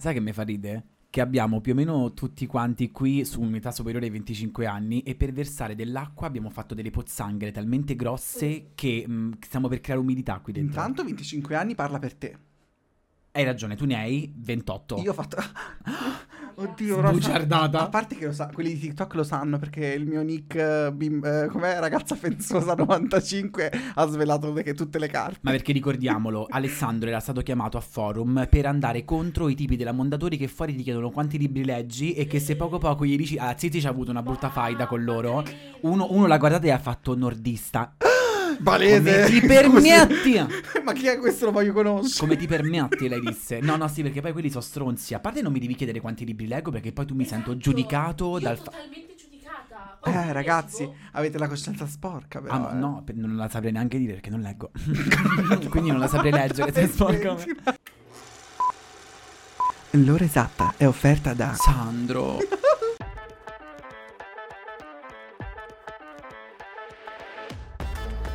Sai che mi fa ridere? Che abbiamo più o meno tutti quanti qui su un'età superiore ai 25 anni e per versare dell'acqua abbiamo fatto delle pozzanghere talmente grosse che mh, stiamo per creare umidità qui dentro. Intanto 25 anni parla per te. Hai ragione, tu ne hai 28. Io ho fatto... Oddio, Rosa. Sbugiardata. A parte che lo sa- quelli di TikTok lo sanno perché il mio nick, bim- eh, com'è, ragazza fenzosa 95, ha svelato che tutte le carte. Ma perché ricordiamolo, Alessandro era stato chiamato a forum per andare contro i tipi della Mondadori che fuori ti chiedono quanti libri leggi e che se poco poco gli dici... Ah, Zizi ci ha avuto una brutta faida con loro. Uno, uno l'ha guardata e ha fatto nordista. Valese! Come ti permetti? Ma chi è questo? Lo voglio conoscere. Come ti permetti, lei disse. No, no, sì, perché poi quelli sono stronzi. A parte non mi devi chiedere quanti libri leggo perché poi tu mi sento Esatto. giudicato Io dal... Totalmente giudicata. Eh, ragazzi, avete la coscienza sporca, però. Ah, eh. no, per- non la saprei neanche dire perché non leggo. Quindi non la saprei leggere se è sporca. L'ora esatta è offerta da... Sandro.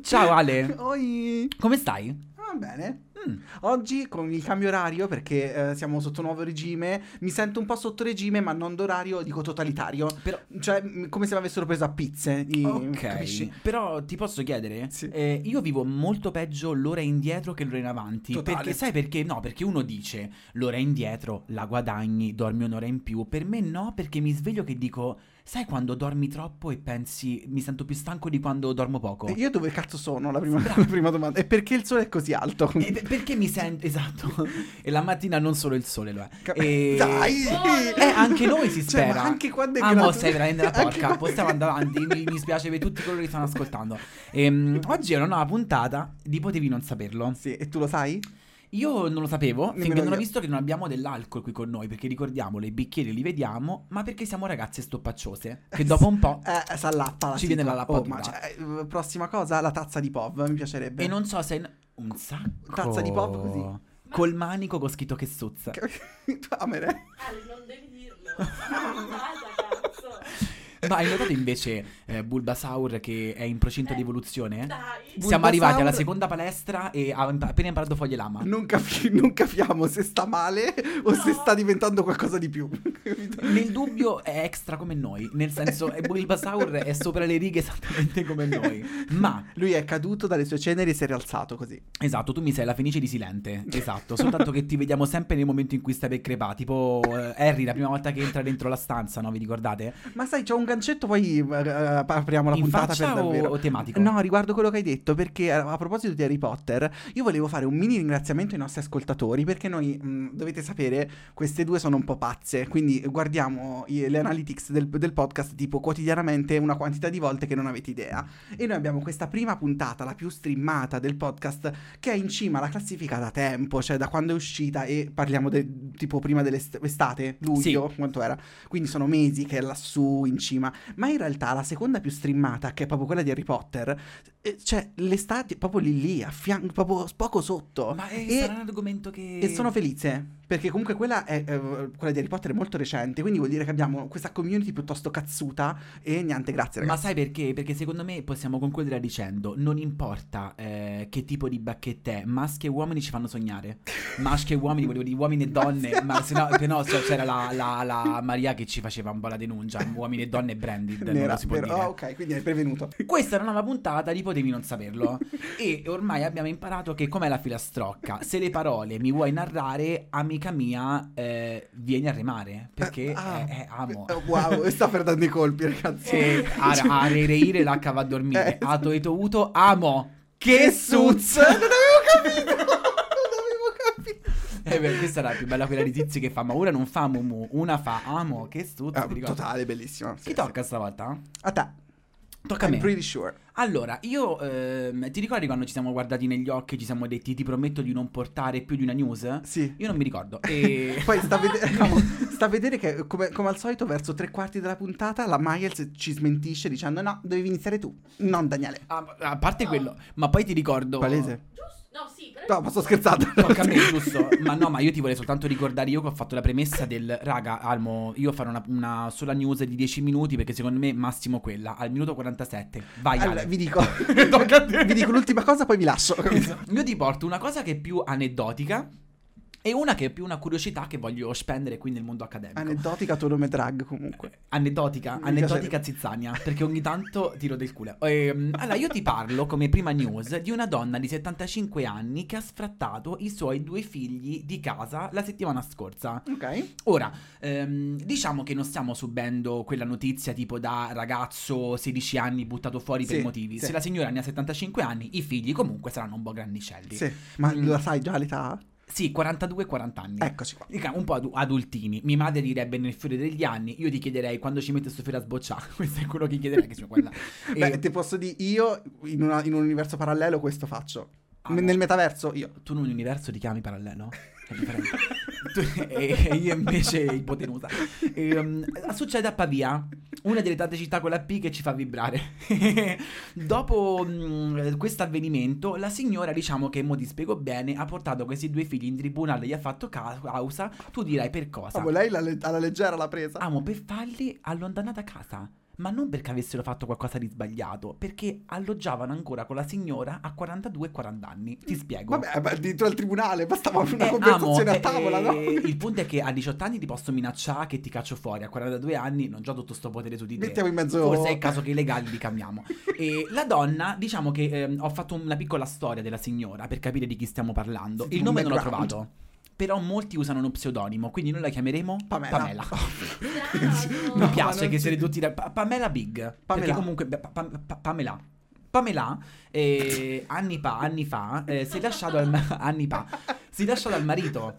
Ciao Ale, Oi! come stai? Va bene. Mm. Oggi con il cambio orario, perché eh, siamo sotto nuovo regime, mi sento un po' sotto regime, ma non d'orario, dico totalitario. Però, Cioè, m- come se mi avessero preso a pizze. i- ok, Capisci? però ti posso chiedere? Sì. Eh, io vivo molto peggio l'ora indietro che l'ora in avanti. Totale. Perché sai perché? No, perché uno dice l'ora indietro la guadagni, dormi un'ora in più. Per me no, perché mi sveglio che dico, sai quando dormi troppo e pensi mi sento più stanco di quando dormo poco? E io dove cazzo sono? La prima, la prima domanda. E perché il sole è così alto? E pe- perché mi sento esatto? e la mattina non solo il sole lo è. E... Dai! Eh, anche noi si Cioè, spera. ma anche quando è Ah, mo gratuito- sei veramente Anche porca. Possiamo andare avanti. Mi, mi spiace per tutti coloro che stanno ascoltando. Ehm, oggi è una nuova puntata di Potevi non saperlo. Sì, e tu lo sai? Io non lo sapevo Nemmeno finché non ho io. visto che non abbiamo dell'alcol qui con noi. Perché ricordiamolo, i bicchieri li vediamo, ma perché siamo ragazze stoppacciose. Che dopo un po'. Eh, s'allappa la Ci viene la Oh, lappatura. ma cioè, eh, prossima cosa, la tazza di POV, mi piacerebbe. E non so se. Un sacco. Tazza di pop così. Col manico con scritto che suzza. Amere. Ale, non devi dirlo. Ma hai notato invece eh, Bulbasaur che è in procinto di evoluzione? Dai. Siamo arrivati alla seconda palestra e ha appena imparato foglie lama. Non, capi- non capiamo se sta male o se sta diventando qualcosa di più. Nel dubbio è extra come noi, nel senso è Bulbasaur è sopra le righe esattamente come noi. Ma, Lui è caduto dalle sue ceneri e si è rialzato così. esatto, tu mi sei la fenice di Silente, esatto, soltanto che ti vediamo sempre nel momento in cui stai per crepare, tipo eh, Harry la prima volta che entra dentro la stanza, no? Vi ricordate? Ma sai, c'ho un gancetto, poi eh, apriamo la In puntata per davvero. o tematico? No, riguardo quello che hai detto, perché eh, a proposito di Harry Potter, io volevo fare un mini ringraziamento ai nostri ascoltatori, perché noi, mh, dovete sapere, queste due sono un po' pazze, quindi guardiamo i- le analytics del, del podcast tipo quotidianamente una quantità di volte che non avete idea. E noi abbiamo questa prima puntata, la più streamata del podcast, che è in cima alla classifica da tempo, cioè da quando è uscita e parliamo de- tipo prima dell'estate, luglio, quanto era. Quindi sono mesi che è lassù in cima. Ma in realtà la seconda più streamata, che è proprio quella di Harry Potter, eh, cioè l'estate proprio lì lì, a fianco, proprio poco sotto. Ma è e, un argomento che... e sono felice. Perché comunque quella, è, eh, quella di Harry Potter è molto recente, quindi vuol dire che abbiamo questa community piuttosto cazzuta e niente, grazie Ma ragazzi. sai perché? Perché secondo me possiamo concludere dicendo non importa eh, che tipo di bacchetta è, maschi e uomini ci fanno sognare. Maschi e uomini, volevo dire uomini e donne, ma se no, no so, c'era la, la- la Maria che ci faceva un po' la denuncia, uomini e donne branded, non Nera, lo si può vero? dire. Ok, quindi hai prevenuto. Questa è una nuova puntata di Potevi non saperlo. e ormai abbiamo imparato che com'è la filastrocca. Se le parole mi vuoi narrare, amica mia, eh, vieni a remare. Perché Ah. è, è amo. Eh, Wow, sta per dando i colpi, ragazzi. E a, a reire la cava a dormire. Eh. A toito uto, amo. Che suz! Non avevo capito! Non avevo capito! Eh beh, questa era la più bella quella di Tizi che fa, ma ora non fa mumu, una fa amo, che suz. Ah, totale, bellissima. Sì, Chi tocca stavolta? sì. A te. Tocca a I'm me. pretty sure. Allora, io ehm, ti ricordi quando ci siamo guardati negli occhi e ci siamo detti ti prometto di non portare più di una news? Sì. Io non mi ricordo. E... Poi sta a, vede- sta a vedere che, come, come al solito, verso tre quarti della puntata, la Miles ci smentisce dicendo: No, dovevi iniziare tu, non Daniele. a, a parte quello, ma poi ti ricordo... Palese. Giusto? No, sì, però... No, ma sto scherzando. Tocca a me, giusto? Ma no, ma io ti vorrei soltanto ricordare io che ho fatto la premessa del raga, Almo, io farò una, una sola news di 10 minuti perché secondo me massimo quella, al minuto 47. Vai, Allora, Ale. vi dico, Tocca a te. vi dico l'ultima cosa, poi vi lascio. Io ti porto una cosa che è più aneddotica e una che è più una curiosità che voglio spendere qui nel mondo accademico. Aneddotica tuo nome drag comunque. Aneddotica, Mi aneddotica zizzania, perché ogni tanto tiro del culo. Ehm, allora, io ti parlo come prima news di una donna di 75 anni che ha sfrattato i suoi due figli di casa la settimana scorsa. Ok. Ora, ehm, diciamo che non stiamo subendo quella notizia tipo da ragazzo 16 anni buttato fuori per Sì, motivi. sì. Se la signora ne ha 75 anni, i figli comunque saranno un po' grandicelli. Sì. Ma Mm. la sai già l'età? Sì, 42-40 anni. Eccoci qua. Dica, Un po' adu- adultini. Mia madre direbbe nel fiore degli anni. Io ti chiederei quando ci mette sto fiore a sbocciare. Questo è quello che chiederei. Che. E- Beh, ti posso dire, io in, una- in un universo parallelo questo faccio. Ah, N-. Nel metaverso io. Tu in un universo ti chiami parallelo? È differente. E, e io invece ipotenusa. E, um, succede a Pavia, una delle tante città con la P che ci fa vibrare. Dopo questo avvenimento, la signora, diciamo che mo ti spiego bene, ha portato questi due figli in tribunale, gli ha fatto ca- causa. Tu dirai per cosa? Ah, lei la le- alla leggera l'ha presa. Amo per farli allontanare da casa. Ma non perché avessero fatto qualcosa di sbagliato, perché alloggiavano ancora con la signora a 42 e 40 anni. Ti spiego. Vabbè, dentro al tribunale bastava una Eh, conversazione amo, a tavola, eh, no? Il punto è che a 18 anni ti posso minacciare che ti caccio fuori, a 42 anni non ho tutto sto potere su di te. Mettiamo in mezzo. Forse è il caso che i legali li cambiamo. e la donna, diciamo che ehm, ho fatto una piccola storia della signora per capire di chi stiamo parlando. Sì, il nome non l'ho trovato. Però molti usano uno pseudonimo, quindi noi la chiameremo Pamela. Mi No, piace ma non che si- siete tutti da Pa- Pamela Big. Perché Pamela. comunque beh, pa- pa- pa- Pamela. Pamela, eh, anni fa, anni fa, eh, si è lasciato al ma- anni fa, si è lasciato al marito.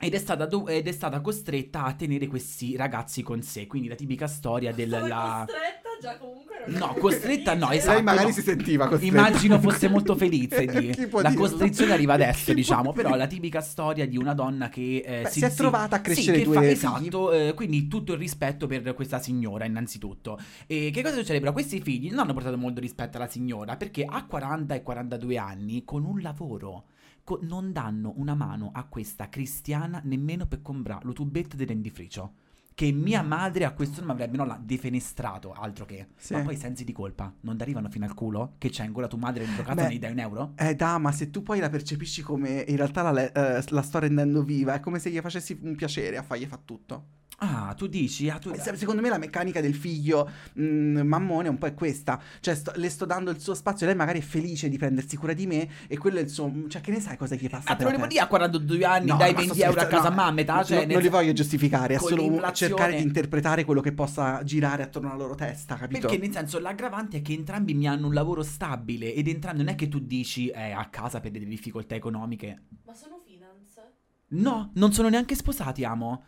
Ed è, stata do- ed è stata costretta a tenere questi ragazzi con sé. Quindi la tipica storia del. Stava la- costretta già comunque non No, costretta no, esatto. Lei magari no. si sentiva costretta. Immagino fosse molto felice di la dirlo? costrizione arriva adesso, diciamo. Però la tipica storia di una donna che eh, Beh, si è trovata a crescere sì, due fa- figli. Esatto, eh, quindi tutto il rispetto per questa signora, innanzitutto. E che cosa succede? Però questi figli non hanno portato molto rispetto alla signora perché a 40 e 42 anni, con un lavoro. Co- non danno una mano a questa cristiana nemmeno per comprare lo tubetto del dentifricio. Che mia madre a questo non mi avrebbe no, l'ha defenestrato, altro che. Sì. Ma poi i sensi di colpa non ti arrivano fino al culo? Che c'è ancora tua madre casa Beh, e gli dai un euro? Eh, da, ma se tu poi la percepisci come in realtà la, le- eh, la sto rendendo viva, è come se gli facessi un piacere a fargli fa tutto. Ah, tu dici? Ah, tu... Eh, se- Secondo me la meccanica del figlio mm, mammone un po' è questa. Cioè, sto- le sto dando il suo spazio. Lei magari è felice di prendersi cura di me. E quello è il suo. Cioè, che ne sai cosa gli passa? Ah, te lo devo dire a 42 anni, No, dai ma 20 sto euro a casa no, mamma, metà, no, cioè, non nel- li voglio giustificare, è solo cercare di interpretare quello che possa girare attorno alla loro testa, capito? Perché nel senso l'aggravante è che entrambi mi hanno un lavoro stabile ed entrambi non è che tu dici eh, a casa per delle difficoltà economiche. Ma sono finance? No, non sono neanche sposati, amo.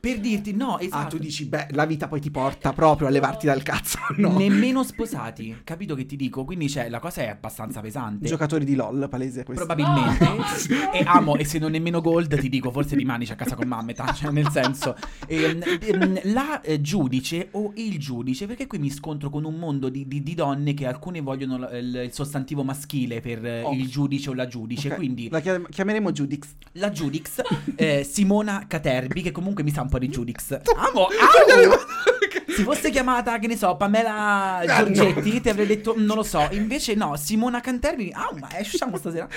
Per dirti no, esatto. Ah, tu dici, beh, la vita poi ti porta proprio a levarti dal cazzo, no? Nemmeno sposati, capito che ti dico? Quindi cioè, la cosa è abbastanza pesante. Giocatori di LOL, palese questo. Probabilmente. No! e amo, e se non nemmeno gold, ti dico, forse rimani a casa con mammeta. Cioè, nel senso, ehm, ehm, la eh, giudice o il giudice, perché qui mi scontro con un mondo di, di- di donne che alcune vogliono l- il, il sostantivo maschile per eh, Oh. il giudice o la giudice. Ok, Quindi La chiam- chiameremo Judix. la Judix, eh, Simona Caterbi, che comunque mi sa un po' di Judix. Amo, amo! Si fosse chiamata, che ne so, Pamela Giorgetti, ti avrei detto, non lo so. Invece no, Simona Canterbi, ah, ma usciamo stasera.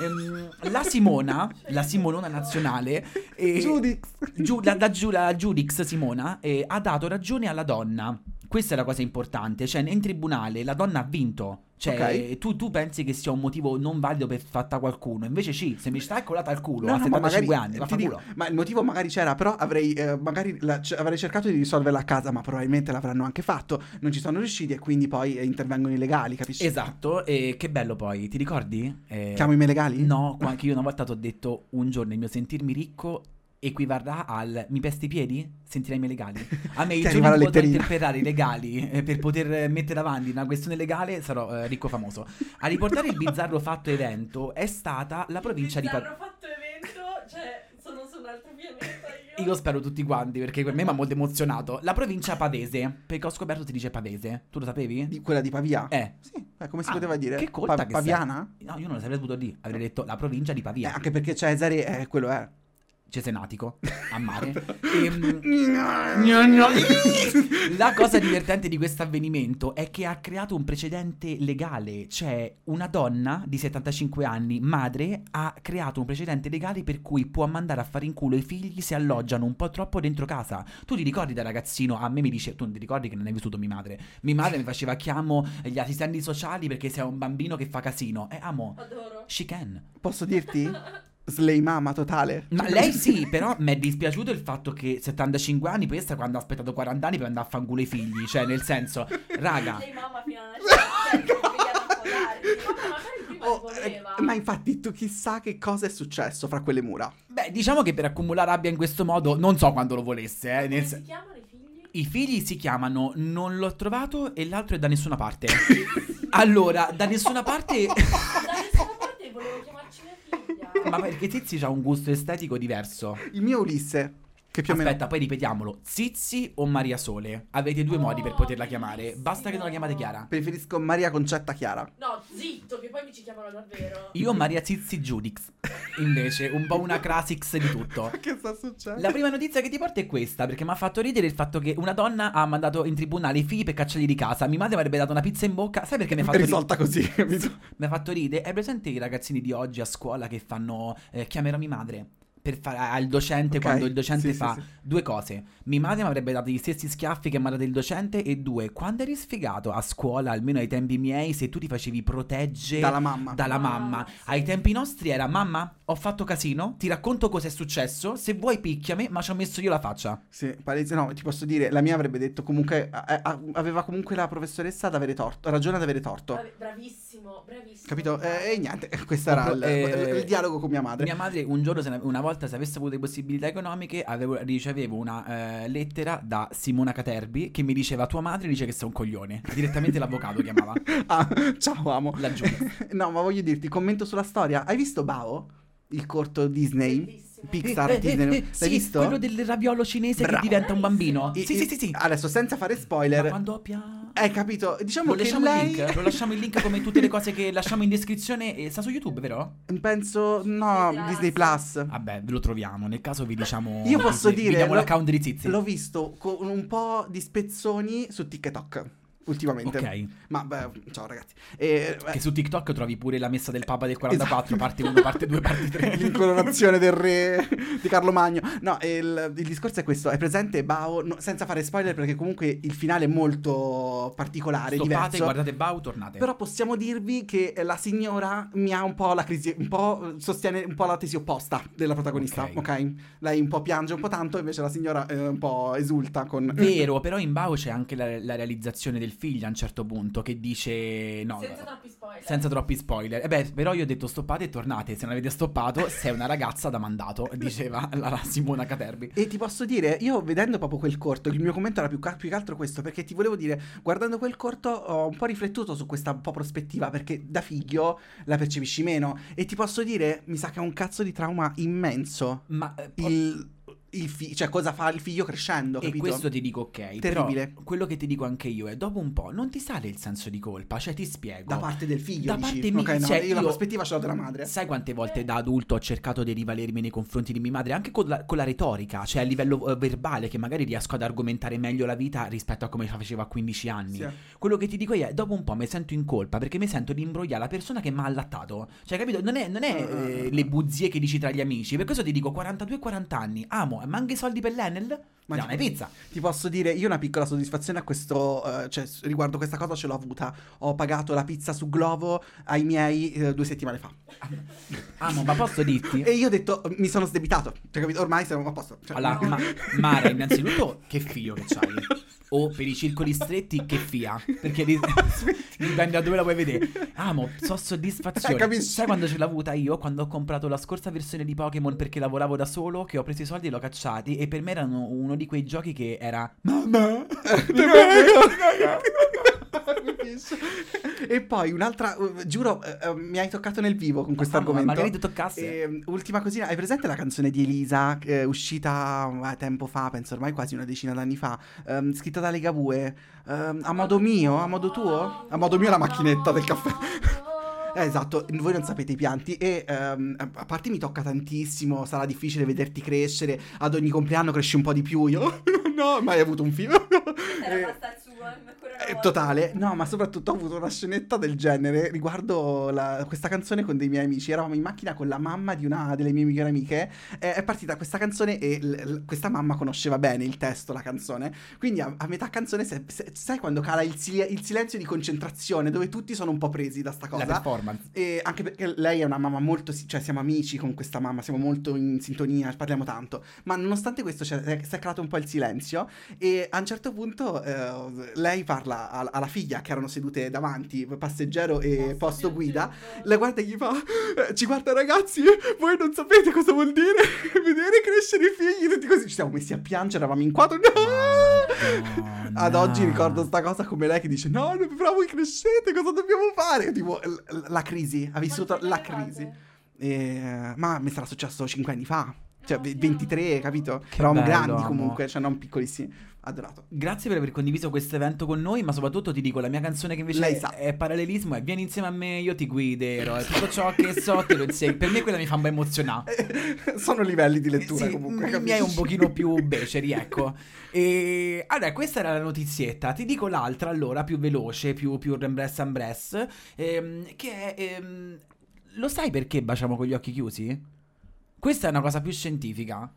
Ehm, la Simona, la Simonona nazionale, eh, Judix. Giu- la, la la Giudix Simona eh, ha dato ragione alla donna. Questa è la cosa importante. Cioè, in tribunale la donna ha vinto. Cioè, Ok. tu, tu pensi che sia un motivo non valido per fatta qualcuno. Invece, sì, se mi stai colata al culo No, a no, ma 75 magari, anni, dico, ma il motivo magari c'era, però avrei, eh, magari la- c- avrei cercato di risolverla a casa, ma probabilmente l'avranno anche fatto. Non ci sono riusciti e quindi poi eh, intervengono i legali, capisci? Esatto, e che bello poi, ti ricordi? Eh, Chiamo i miei legali? No, anche io una volta ti ho detto un giorno il mio sentirmi ricco equivarrà al mi pesti i piedi? Sentirei i miei legali. A me arriva la in cui interpretare i legali eh, per poter eh, mettere avanti una questione legale sarò eh, ricco famoso. A riportare il bizzarro fatto evento è stata la provincia di Bizzarro Padova. fatto evento, cioè sono su un altro pianeta io. Io spero tutti quanti perché per me mi ha molto emozionato. La provincia pavese, perché ho scoperto si dice pavese. Tu lo sapevi? Di quella di Pavia? Eh. Sì, eh, come si Ah, poteva dire? Che colta Pa- che Paviana? sei. No, io non lo saprei potuto dire. Avrei detto la provincia di Eh, Pavia. anche perché Cesare è quello è. Cesenatico, a mare. Ehm, La cosa divertente di questo avvenimento è che ha creato un precedente legale, cioè una donna di 75 anni, madre, ha creato un precedente legale per cui può mandare a fare in culo i figli se alloggiano un po' troppo dentro casa. Tu ti ricordi da ragazzino, a me mi dice, tu non ti ricordi che non hai vissuto mia madre? Mia madre mi faceva chiamo gli assistenti sociali perché sei un bambino che fa casino. E amo, Adoro. she can. Posso dirti? Slay mama totale. Ma lei sì, però mi è dispiaciuto il fatto che 75 anni, poi questa quando ha aspettato 40 anni per andare a fanculo i figli, cioè nel senso, raga, Lei mamma fino alla cena, cioè, Oh, eh, voleva. ma infatti tu chissà che cosa è successo fra quelle mura. beh, diciamo che per accumulare rabbia in questo modo, non so quando lo volesse, eh, nel si chiamano i figli? I figli si chiamano Non l'ho trovato e l'altro è da nessuna parte. allora. Da nessuna parte Ma perché Tizi ha un gusto estetico diverso. Il mio Ulisse, che più o meno... Aspetta, poi ripetiamolo. Zizi o Maria Sole? Avete due Oh, modi per poterla chiamare. Basta che non la chiamate Chiara. Preferisco Maria Concetta Chiara. No, zitto, che poi mi ci chiamano davvero. Io Maria Zizi Giudix. Invece, un po' una Crasix di tutto. Che sta succedendo? La prima notizia che ti porto è questa, perché mi ha fatto ridere il fatto che una donna ha mandato in tribunale i figli per cacciarli di casa. Mia madre mi avrebbe dato una pizza in bocca. Sai perché mi ha fatto ridere? risolta così, capito? Mi ha fatto ridere. È presente i ragazzini di oggi a scuola che fanno eh, chiamerò mia madre? Per fare al docente Ok, quando il docente sì, sì, fa sì. due cose. Mia madre mi avrebbe dato gli stessi schiaffi che mi ha dato il docente. E due, quando eri sfigato a scuola, almeno ai tempi miei, se tu ti facevi proteggere Dalla mamma. dalla Ah, mamma. sì. Ai tempi nostri era mamma, ho fatto casino, ti racconto cosa è successo, se vuoi picchiami, ma ci ho messo io la faccia. Sì, palese, no, ti posso dire, la mia avrebbe detto comunque, a- a- aveva comunque la professoressa ad avere torto, ragione ad avere torto. Bravissimo, bravissimo. Capito? Eh, E niente, questo era il, eh, il dialogo con mia madre. Mia madre un giorno, ne- una volta, se avesse avuto le possibilità economiche, avevo- ricevevo una eh, lettera da Simona Caterbi che mi diceva tua madre dice che sei un coglione. Direttamente l'avvocato chiamava. Ah, ciao amo. La giuria. no, ma voglio dirti, commento sulla storia. Hai visto Bao? Il corto Disney? Bellissimo. Pixar, Disney. eh, L'hai sì, visto? quello del raviolo cinese Bravo. che diventa un bambino. I- sì, i- sì, sì, sì. Adesso, senza fare Ma spoiler, quando pia... hai capito? Diciamo Lo che lasciamo, lei... il link, lo lasciamo il link come tutte le cose che lasciamo in descrizione. E sta su YouTube, vero? Penso, no, Disney Disney Plus. Vabbè, ve lo troviamo. Nel caso vi diciamo. Io posso dire, Vi diamo lo- l'account di Zizi. L'ho visto con un po' di spezzoni su TikTok ultimamente. Ok. Ma beh, ciao ragazzi. E, eh, Che su TikTok trovi pure la messa del Papa del 44, parte 1, parte 2, parte 3. L'incoronazione del re di Carlo Magno. No, il, il discorso è questo: è presente Bao, no, senza fare spoiler, perché comunque il finale è molto particolare, Stoppate, diverso. guardate Bau, tornate. Però possiamo dirvi che la signora mi ha un po' la crisi, un po' sostiene un po' la tesi opposta della protagonista, Ok. ok? Lei un po' piange un po' tanto, invece la signora eh, un po' esulta con... Vero, però in Bau c'è anche la, la realizzazione del figlio a un certo punto che dice no. Senza troppi spoiler. Senza troppi spoiler. E beh, però io ho detto stoppate e tornate. Se non avete stoppato, sei una ragazza da mandato, diceva la, la Simona Caterbi. E ti posso dire, io vedendo proprio quel corto, il mio commento era più, più che altro questo, perché ti volevo dire, guardando quel corto ho un po' riflettuto su questa un po' prospettiva, perché da figlio la percepisci meno. E ti posso dire, mi sa che è un cazzo di trauma immenso. Ma eh, il fi- cioè cosa fa il figlio crescendo, E capito? questo ti dico ok. Terribile. Quello che ti dico anche io è dopo un po' non ti sale il senso di colpa. Cioè, ti spiego. Da parte del figlio, Da dici? parte mia, Ok, no, cioè, io, la prospettiva ce l'ho della madre. Sai quante volte da adulto ho cercato di rivalermi nei confronti di mia madre, anche con la, con la retorica, cioè a livello eh, verbale, che magari riesco ad argomentare meglio la vita rispetto a come la facevo a 15 anni. Sì. Quello che ti dico io è, dopo un po' mi sento in colpa perché mi sento di imbrogliare la persona che mi ha allattato. Cioè, capito? Non è, non è eh, le buzie che dici tra gli amici. Per questo ti dico 42-40 anni, amo, ma anche i soldi per l'Enel? Ma Ma no, è ti- pizza. Ti posso dire, io una piccola soddisfazione a questo, eh, cioè riguardo questa cosa ce l'ho avuta. Ho pagato la pizza su Glovo ai miei eh, due settimane fa. Amo, ma posso dirti? E io ho detto, mi sono sdebitato. Cioè, capito? Ormai siamo a posto. Cioè, Allora, no. ma- Mara, innanzitutto, che figlio che c'hai? o per i circoli stretti che fia, perché di- dipende da dove la vuoi vedere. Amo, so soddisfazione. Eh, capisci? Sai quando ce l'ho avuta io? Quando ho comprato la scorsa versione di Pokémon perché lavoravo da solo, che ho preso i soldi e l'ho cacciati e per me erano uno di quei giochi che era Mamma, Ti prego. E poi un'altra, uh, giuro, eh, eh, mi hai toccato nel vivo con questo Mamma, argomento. magari ti toccasse. E, ultima cosina, hai presente la canzone di Elisa, eh, uscita eh, tempo fa, penso ormai quasi una decina d'anni fa, ehm, scritta da Legabue, ehm, a modo mio, a modo tuo? A modo mio la macchinetta del caffè. Eh, esatto, voi non sapete i pianti e ehm, a parte mi tocca tantissimo, sarà difficile vederti crescere, ad ogni compleanno cresci un po' di più, io no, ho mai avuto un figlio. Era Eh, eh, volta. totale, no, ma soprattutto ho avuto una scenetta del genere riguardo la- questa canzone con dei miei amici. Eravamo in macchina con la mamma di una delle mie migliori amiche. e è partita questa canzone e l- l- questa mamma conosceva bene il testo, la canzone. Quindi a, a metà canzone, se- se- sai quando cala il, il silenzio di concentrazione, dove tutti sono un po' presi da sta la cosa. Performance. E anche perché lei è una mamma molto, cioè siamo amici con questa mamma, siamo molto in sintonia, parliamo tanto. Ma nonostante questo c'è, è- si è calato un po' il silenzio e a un certo punto eh, lei parla alla, alla figlia che erano sedute davanti, passeggero e posto guida. La guarda e gli fa: eh, Ci guarda, ragazzi, voi non sapete cosa vuol dire vedere crescere i figli. Tutti così ci siamo messi a piangere, eravamo in quattro. No! Madonna. Ad oggi ricordo sta cosa come lei che dice: No, però voi crescete, cosa dobbiamo fare? Tipo, l- l- la crisi, ha vissuto la crisi. E, ma mi sarà successo 5 anni fa. Cioè, No, ve- chiaro. 23, capito? Che Eravamo bello, grandi amo. comunque, cioè non piccolissimi. Adorato. Grazie per aver condiviso questo evento con noi, ma soprattutto ti dico, la mia canzone che invece Lei sa. è parallelismo è Vieni insieme a me, io ti guiderò, e tutto ciò che so te lo insegno. Per me quella mi fa un po' emozionare. Sono livelli di lettura Sì, comunque. i capisci? miei un pochino più beceri, ecco. E allora, questa era la notizietta. Ti dico l'altra, allora, più veloce, più, più rembress ambress, ehm, che è... ehm, lo sai perché baciamo con gli occhi chiusi? Questa è una cosa più scientifica.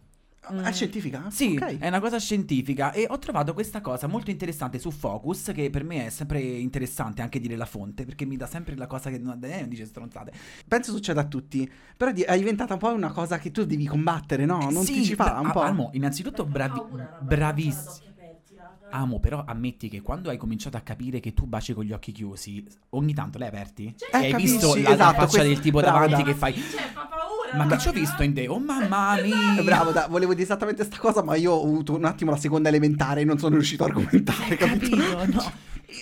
È scientifica? Sì, Ok. è una cosa scientifica e ho trovato questa cosa molto interessante su Focus che per me è sempre interessante anche dire la fonte perché mi dà sempre la cosa che non, eh, non dice stronzate. Penso succeda a tutti. Però di- è diventata un po' una cosa che tu devi combattere, no? Non Sì, ti ci fa bra- un po'. Amo, innanzitutto bravi, bravissimo. lasciala ad occhi aperti, raga. Amo, però ammetti che quando hai cominciato a capire che tu baci con gli occhi chiusi, ogni tanto li hai aperti? Cioè, e hai Eh, capisci? visto la, la Esatto, faccia questo- del tipo brava, davanti da- che fai? Cioè, fa paura. Ma che ci ho visto in te? Oh mamma mia! Eh, Bravo, da- volevo dire esattamente sta cosa, ma io ho avuto un attimo la seconda elementare e non sono riuscito a argomentare, capito? Capito? No.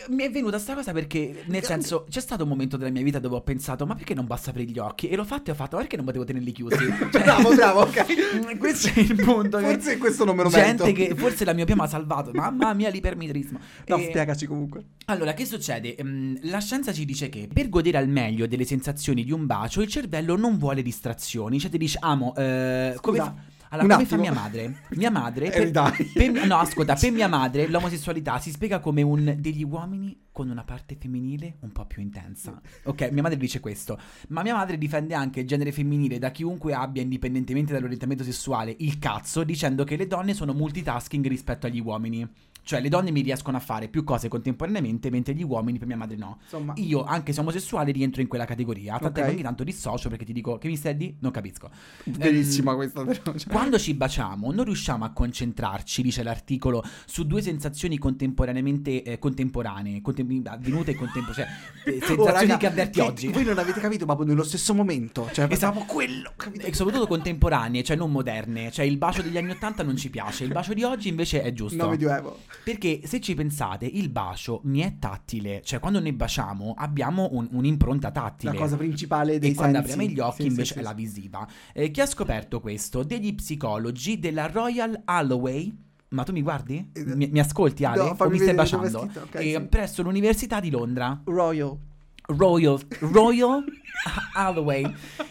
Mi è venuta sta cosa perché, nel senso, c'è stato un momento della mia vita dove ho pensato, ma perché non basta aprire gli occhi? E l'ho fatto e ho fatto, ma perché non potevo tenerli chiusi? Cioè, bravo, bravo, ok. Questo è il punto. Forse questo non me lo Gente merito. che forse la miopia mi ha salvato. Mamma mia, l'ipermetrismo. No, E- spiegaci comunque. allora, che succede? Ehm, la scienza ci dice che per godere al meglio delle sensazioni di un bacio, il cervello non vuole distrazioni. Cioè, ti dice, amo, eh, come, Scusa, fa, allora, un come fa attimo. mia madre? Mia madre. Eh, dai. per- no, ascolta, per mia madre l'omosessualità si spiega come un degli uomini con una parte femminile un po' più intensa. Ok, mia madre dice questo. Ma mia madre difende anche il genere femminile da chiunque abbia, indipendentemente dall'orientamento sessuale, il cazzo, dicendo che le donne sono multitasking rispetto agli uomini. Cioè, le donne mi riescono a fare più cose contemporaneamente, mentre gli uomini per mia madre no. Insomma, Io, anche se omosessuale, rientro in quella categoria. Tant'è Ok. che ogni tanto dissocio perché ti dico che mi stai di? Non capisco. bellissima Ehm, questa. però, cioè. quando ci baciamo non riusciamo a concentrarci, dice l'articolo, su due sensazioni contemporaneamente eh, contemporanee, contem- avvenute e contemporanee, cioè eh, Oh, sensazioni raga, che avverti che oggi. Voi non avete capito, ma nello stesso momento. Cioè, Esatto. proprio quello. Capito? E soprattutto contemporanee, cioè non moderne. Cioè il bacio degli anni Ottanta non ci piace, il bacio di oggi invece è giusto. No, medioevo. Perché se ci pensate, il bacio mi è tattile. Cioè quando noi baciamo abbiamo un- un'impronta tattile. La cosa principale dei E quando sensi. apriamo gli occhi Sì, invece sì, è la visiva. Eh, chi ha scoperto questo? Degli psicologi della Royal Holloway. Ma tu mi guardi? Eh, Mi, mi ascolti Ale? no, o mi stai baciando? scritto, ok, Eh, sì. Presso l'Università di Londra. Royal. Royal, Royal Holloway.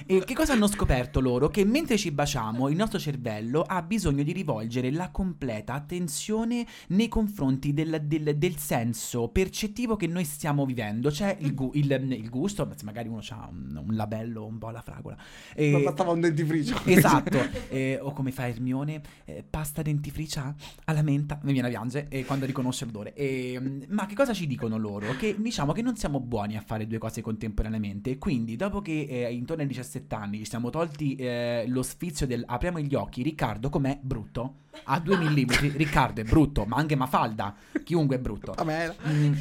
E che cosa hanno scoperto loro? Che mentre ci baciamo, il nostro cervello ha bisogno di rivolgere la completa attenzione nei confronti del, del- del senso percettivo che noi stiamo vivendo. C'è il, gu- il- il gusto, magari uno ha un, un labello un po' alla fragola. E- Non bastava un dentifricio. Esatto, Eh, o come fa Hermione, eh, pasta dentifricia alla menta, mi viene a piangere eh, quando riconosce l'odore. Ma che cosa ci dicono loro? Che diciamo che non siamo buoni a fare fare due cose contemporaneamente. Quindi, dopo che eh, intorno ai 17 anni ci siamo tolti eh, lo sfizio del apriamo gli occhi, Riccardo com'è brutto? A 2 mm, Riccardo è brutto, ma anche Mafalda, chiunque è brutto. Pamela. Mm,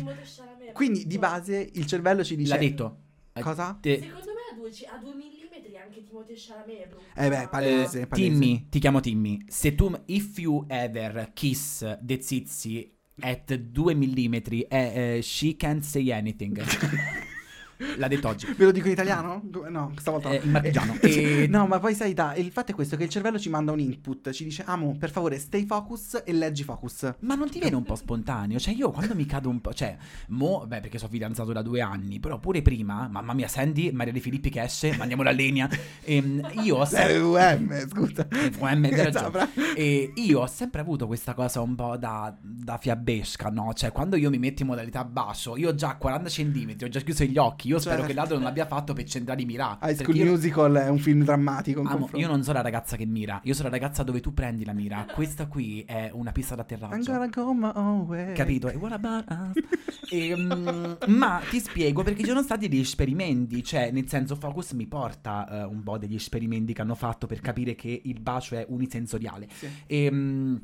Quindi di base il cervello ci dice... l'ha detto. Eh, Cosa? te- Secondo me a due, a due millimetri anche Timothée Chalamet è brutto. Eh beh, palese, Eh, palese. Timmy, ti chiamo Timmy. Se tu, if you ever kiss the zizi at 2 mm, eh, eh, she can't say anything. L'ha detto oggi. Ve lo dico in italiano? No, stavolta no. Eh, in marchigiano. Eh, E- No, ma poi sai, da, il fatto è questo, che il cervello ci manda un input, ci dice, amo, per favore, stay focus e leggi focus. Ma non ti viene un po' spontaneo? Cioè, io quando mi cado un po'. Cioè, mo, beh, perché sono fidanzato da due anni, però pure prima, mamma mia, Sandy, Maria De Filippi che esce, mandiamo la legna. Ehm, io ho sempre. UM, scusa. UM. E io ho sempre avuto questa cosa un po' da, da fiabbesca, no? Cioè, quando io mi metto in modalità basso, io ho già 40 centimetri, ho già chiuso gli occhi. Io spero Certo. che l'altro non l'abbia fatto per centrare di mirare. High School io- Musical è un film drammatico. Amo, io non sono la ragazza che mira, io sono la ragazza dove tu prendi la mira. Questa qui è una pista I'm d'atterraggio. gonna go my way. Capito? E what about us? E, mm, ma ti spiego perché ci sono stati degli esperimenti, cioè nel senso Focus mi porta eh, un po' degli esperimenti che hanno fatto per capire che il bacio è unisensoriale. Sì. E, mm,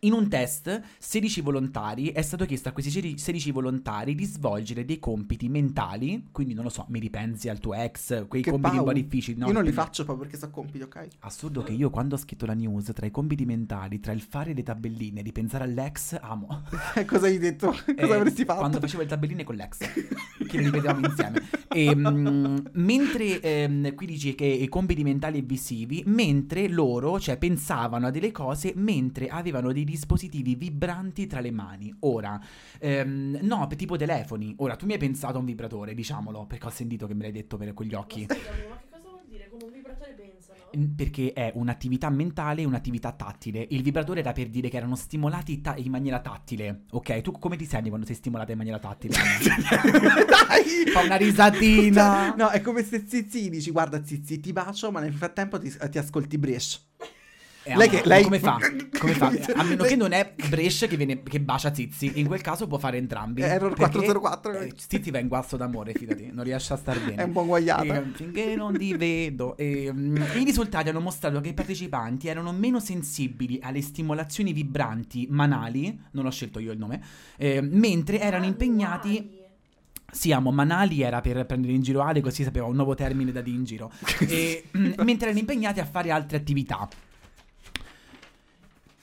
in un test, 16 volontari, è stato chiesto a questi 16 volontari di svolgere dei compiti mentali, quindi non lo so, mi ripensi al tuo ex, quei Che compiti un po' pau. difficili. no? io non li faccio proprio perché so compiti, ok? Assurdo che io quando ho scritto la news, tra i compiti mentali, tra il fare le tabelline, di pensare all'ex, amo. Cosa hai detto? Cosa Eh, avresti fatto? Quando facevo le tabelline con l'ex, che le ripetevamo insieme. E, mm, mentre ehm, qui dici che i compiti mentali e visivi, mentre loro, cioè, pensavano a delle cose mentre avevano dei dispositivi vibranti tra le mani. Ora, ehm, no, per tipo telefoni. Ora, tu mi hai pensato a un vibratore, diciamolo, perché ho sentito che me l'hai detto per quegli occhi. Ma scusami, ma che cosa vuol dire? Come un vibratore pensano? Perché è un'attività mentale e un'attività tattile. Il vibratore era per dire che erano stimolati ta- in maniera tattile. Ok, tu come ti senti quando sei stimolata in maniera tattile? Dai! Fa una risatina. No, è come se Zizi dici, guarda Zizi, ti bacio, ma nel frattempo ti, ti ascolti Brescia. Eh, Lei che- lei- come fa? Come fa? A meno Lei- che non è Brescia che, viene, che bacia Zizi. In quel caso può fare entrambi. Error perché, 404. eh, Zizi va in guasto d'amore, fidati. Non riesce a star bene. È un buon guagliata. E, finché non ti vedo. E, mm, I risultati hanno mostrato che i partecipanti erano meno sensibili alle stimolazioni vibranti manali, non ho scelto io il nome, eh, mentre erano impegnati. Manuali. Sì, amo, manali era per prendere in giro Ale, così sapeva un nuovo termine da dire in giro. E, mm, mentre erano impegnati a fare altre attività.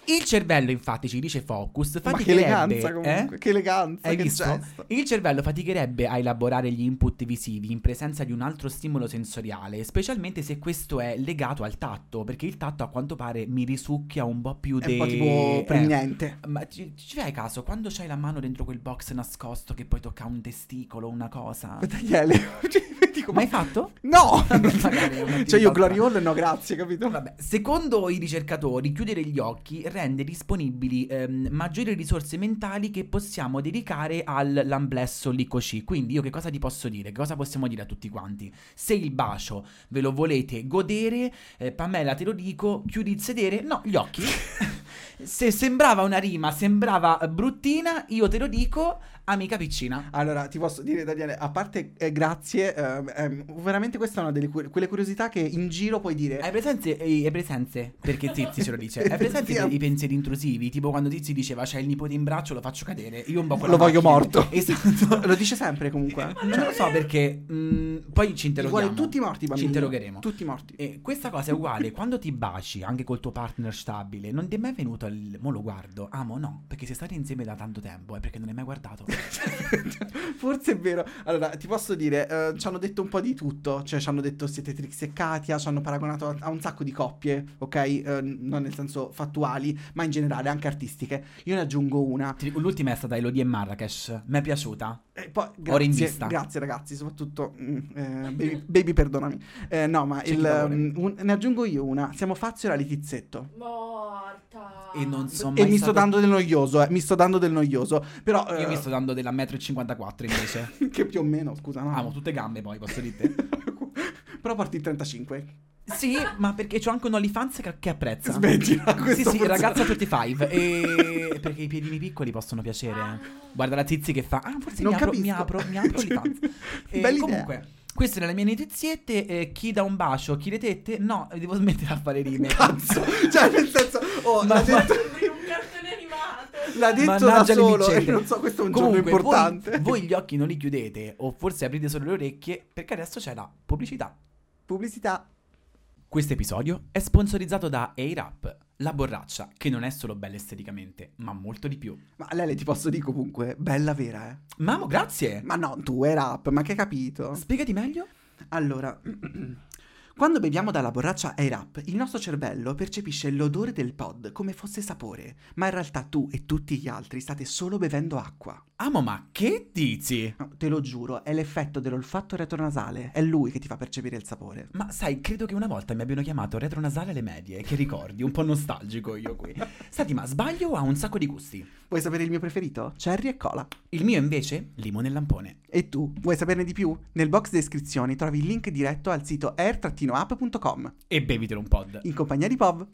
Il cervello, infatti, ci dice Focus, Ma che faticherebbe... eleganza comunque, eh? che eleganza, Hai che visto? gesto. Il cervello faticherebbe a elaborare gli input visivi in presenza di un altro stimolo sensoriale, specialmente se questo è legato al tatto, perché il tatto a quanto pare mi risucchia un po' più È di... un po' tipo pregnente. Ma ci, ci fai caso, quando c'hai la mano dentro quel box nascosto che poi tocca un testicolo, una cosa... Daniele, dico, Ma hai fatto? No! Cioè io Glory. Hall no grazie, capito? Vabbè, secondo i ricercatori, chiudere gli occhi rende disponibili ehm, maggiori risorse mentali che possiamo dedicare all'amblesso licoci. Quindi io che cosa ti posso dire? Che cosa possiamo dire a tutti quanti? Se il bacio ve lo volete godere, eh, Pamela te lo dico, chiudi il sedere, no, gli occhi. Se sembrava una rima, sembrava bruttina, io te lo dico, amica piccina. Allora, ti posso dire, Daniele, a parte eh, grazie, ehm, ehm, veramente questa è una delle cu- quelle curiosità che in giro puoi dire. Hai presenze, eh, hai presenze, perché Tizi ce lo dice, hai presente Sì, i, i pensieri intrusivi? Tipo quando Tizi diceva c'è il nipote in braccio, lo faccio cadere, io un po' con Lo voglio macchina. morto. Esatto. Lo dice sempre comunque. Non lo so perché, mh, poi ci Li vuole interroghiamo. tutti morti, bambini. Ci interrogheremo. Tutti morti. E questa cosa è uguale, quando ti baci anche col tuo partner stabile, non ti è mai venuto il... Mo lo guardo, amo no, perché se state insieme da tanto tempo è perché non hai mai guardato. Forse è vero. Allora, ti posso dire, eh, ci hanno detto un po' di tutto. Cioè, ci hanno detto siete Trix e Katia, ci hanno paragonato a, a un sacco di coppie, ok? Eh, non nel senso fattuali, ma in generale anche artistiche. Io ne aggiungo una. L'ultima è stata Elodie e Marrakesh, mi è piaciuta. E poi, Ora in grazie, vista. grazie ragazzi, soprattutto mm, eh, baby, baby, perdonami. Eh, no, ma il, mm, un- ne aggiungo io una. Siamo Fazio e la Litizzetto. Morta. E non so E mai mi sto stato- dando del noioso, eh, mi sto dando del noioso. Però Io eh, mi sto dando della 1,54 m invece. che più o meno, scusa, no. Amo tutte gambe poi, posso dirti. Però porti il 35. Sì, ma perché c'ho anche un OnlyFans che, che apprezza. Smettila, Sì, questo sì, forse- ragazza 35 e... perché i piedini piccoli possono piacere. Ah, Guarda la Tizi che fa. Ah, forse Non mi apro, mi capisco. apro, mi apro OnlyFans. E bella idea. comunque, queste erano le mie notiziette. eh, chi dà un bacio, chi le tette? No, devo smettere a fare rime. Cazzo, cioè nel senso, oh, Ma- detto, l'ha detto da Mannaggia le solo e micette. non so, questo è un Comunque, giorno importante. Voi, voi gli occhi non li chiudete, o forse aprite solo le orecchie, perché adesso c'è la pubblicità. Pubblicità. Questo episodio è sponsorizzato da Airap, la borraccia che non è solo bella esteticamente, ma molto di più. Ma Lele ti posso dire comunque, bella vera, eh. Mamo, grazie! Ma no, tu rap, ma che hai capito? Spiegati meglio? Allora, quando beviamo dalla borraccia Air Up, il nostro cervello percepisce l'odore del pod come fosse sapore, ma in realtà tu e tutti gli altri state solo bevendo acqua. Amo, ma che dici? No, te lo giuro, è l'effetto dell'olfatto retronasale, è lui che ti fa percepire il sapore. Ma sai, credo che una volta mi abbiano chiamato retronasale alle medie, che ricordi, un po' nostalgico io qui. Senti, ma sbaglio o ha un sacco di gusti? Vuoi sapere il mio preferito? Cherry e cola. Il mio invece, limone e lampone. E tu, vuoi saperne di più? Nel box descrizioni trovi il link diretto al sito air-up.com E bevitelo un pod. in compagnia di Pov.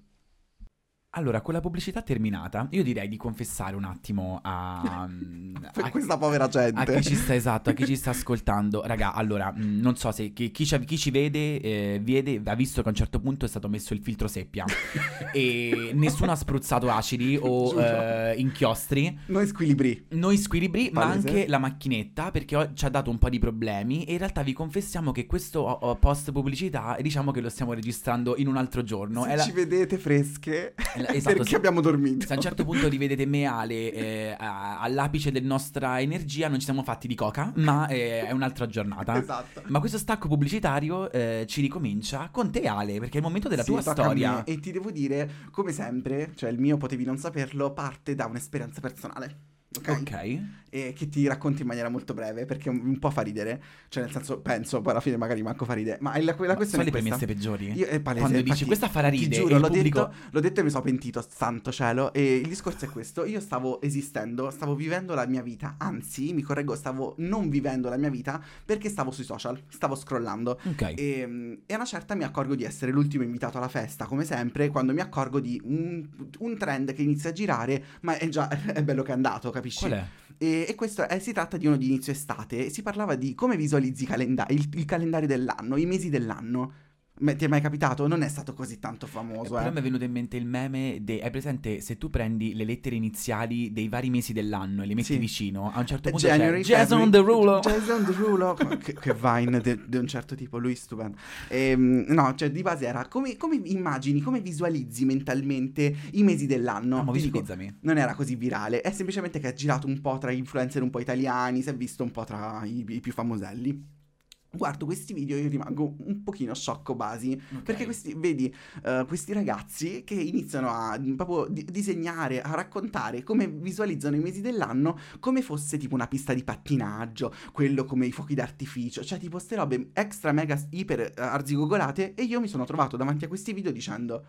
Allora, con la pubblicità terminata, io direi di confessare un attimo a... A- questa povera gente. A chi ci sta esatto, a chi ci sta ascoltando, raga, allora, mh, non so se chi, chi ci, chi ci vede, eh, vede, ha visto che a un certo punto è stato messo il filtro seppia e nessuno ha spruzzato acidi o eh, inchiostri. Noi squilibri. Noi squilibri, ma Palese. anche la macchinetta, perché o- ci ha dato un po' di problemi. E in realtà vi confessiamo che questo o- o post pubblicità, diciamo che lo stiamo registrando in un altro giorno. Se È la- ci vedete fresche, la- esatto, perché se- abbiamo dormito. se a un certo punto rivedete me Ale eh, all'apice della nostra energia, non ci siamo fatti di coca, ma eh, è un'altra giornata. Esatto. Ma questo stacco pubblicitario eh, ci ricomincia con te, Ale, perché è il momento della Sì, tua storia. E ti devo dire, come sempre, cioè il mio potevi non saperlo, parte da un'esperienza personale. Ok? Ok. E che ti racconto in maniera molto breve, perché un, un po' fa ridere. Cioè, nel senso, penso, poi alla fine magari manco fa ridere. Ma la, la Ma questione sono le è questa. premesse peggiori? Io, è palese, Quando dici infatti, questa farà Ti ridere giuro, e il l'ho, pubblico... detto, l'ho detto e mi sono pentito, santo cielo. E il discorso è questo: io stavo esistendo, stavo vivendo la mia vita. Anzi, mi correggo, stavo non vivendo la mia vita perché stavo sui social, stavo scrollando. Ok. E, mm, e a una certa mi accorgo di essere l'ultimo invitato alla festa, come sempre, quando mi accorgo di un, un trend che inizia a girare, ma è già è bello che è andato, capisci? Qual è? E, e questo è, si tratta di uno di inizio estate. Si parlava di come visualizzi calenda- il, il calendario dell'anno, i mesi dell'anno. Ma ti è mai capitato? Non è stato così tanto famoso, Però eh. mi è venuto in mente il meme de- hai presente se tu prendi le lettere iniziali dei vari mesi dell'anno e le metti Sì. vicino, a un certo punto January, c'è Jason Derulo. Jason Derulo che, che Vine di un certo tipo, lui stupendo. Ehm, no, cioè di base era come, come immagini, come visualizzi mentalmente i mesi dell'anno. Ti dico, visualizzami. non era così virale, è semplicemente che ha girato un po' tra influencer un po' italiani, si è visto un po' tra i, i più famoselli. Guardo questi video e io rimango un pochino sciocco basi, Ok. perché questi, vedi, eh, questi ragazzi che iniziano a mm, proprio di- disegnare, a raccontare come visualizzano i mesi dell'anno come fosse tipo una pista di pattinaggio, quello come i fuochi d'artificio, cioè tipo ste robe extra mega iper eh, arzigogolate e io mi sono trovato davanti a questi video dicendo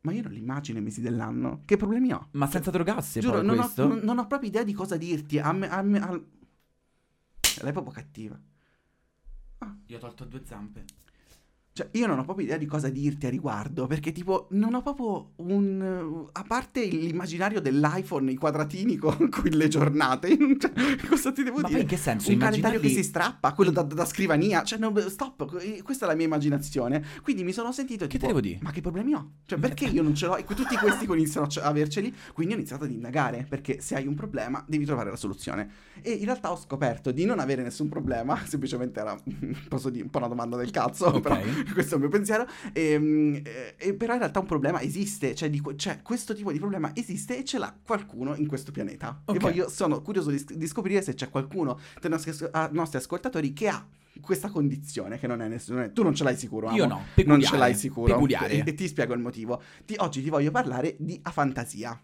ma io non li immagino i mesi dell'anno, che problemi ho? Ma senza drogarsi Giuro, non ho, non, non ho proprio idea di cosa dirti. A me, a me- al- Lei è proprio cattiva. Io ho tolto due zampe. Cioè, io non ho proprio idea di cosa dirti a riguardo, perché tipo, non ho proprio un... A parte l'immaginario dell'iPhone, i quadratini con, con le giornate, cioè, cosa ti devo Ma dire? poi in che senso? un calendario che Immaginarli- si strappa, quello da, da scrivania, cioè no, stop, eh, questa è la mia immaginazione. Quindi mi sono sentito Che tipo, te devo dire? ma che problemi ho? Cioè perché io non ce l'ho e tutti questi iniziano a ce- averceli, quindi ho iniziato ad indagare, perché se hai un problema devi trovare la soluzione. E in realtà ho scoperto di non avere nessun problema, semplicemente era, posso dire, un po' una domanda del cazzo, Ok. però questo è il mio pensiero, Ehm, eh, e però in realtà un problema esiste, cioè, di que- cioè, questo tipo di problema esiste e ce l'ha qualcuno in questo pianeta. Ok. E voglio, sono curioso di, di scoprire se c'è qualcuno tra i nostri, as- a- nostri ascoltatori che ha questa condizione, che non è nessuno. Tu non ce l'hai sicuro, amo? Io no, Non peculiare. ce l'hai sicuro. Peculiare. E, e ti spiego il motivo. Ti- oggi ti voglio parlare di afantasia.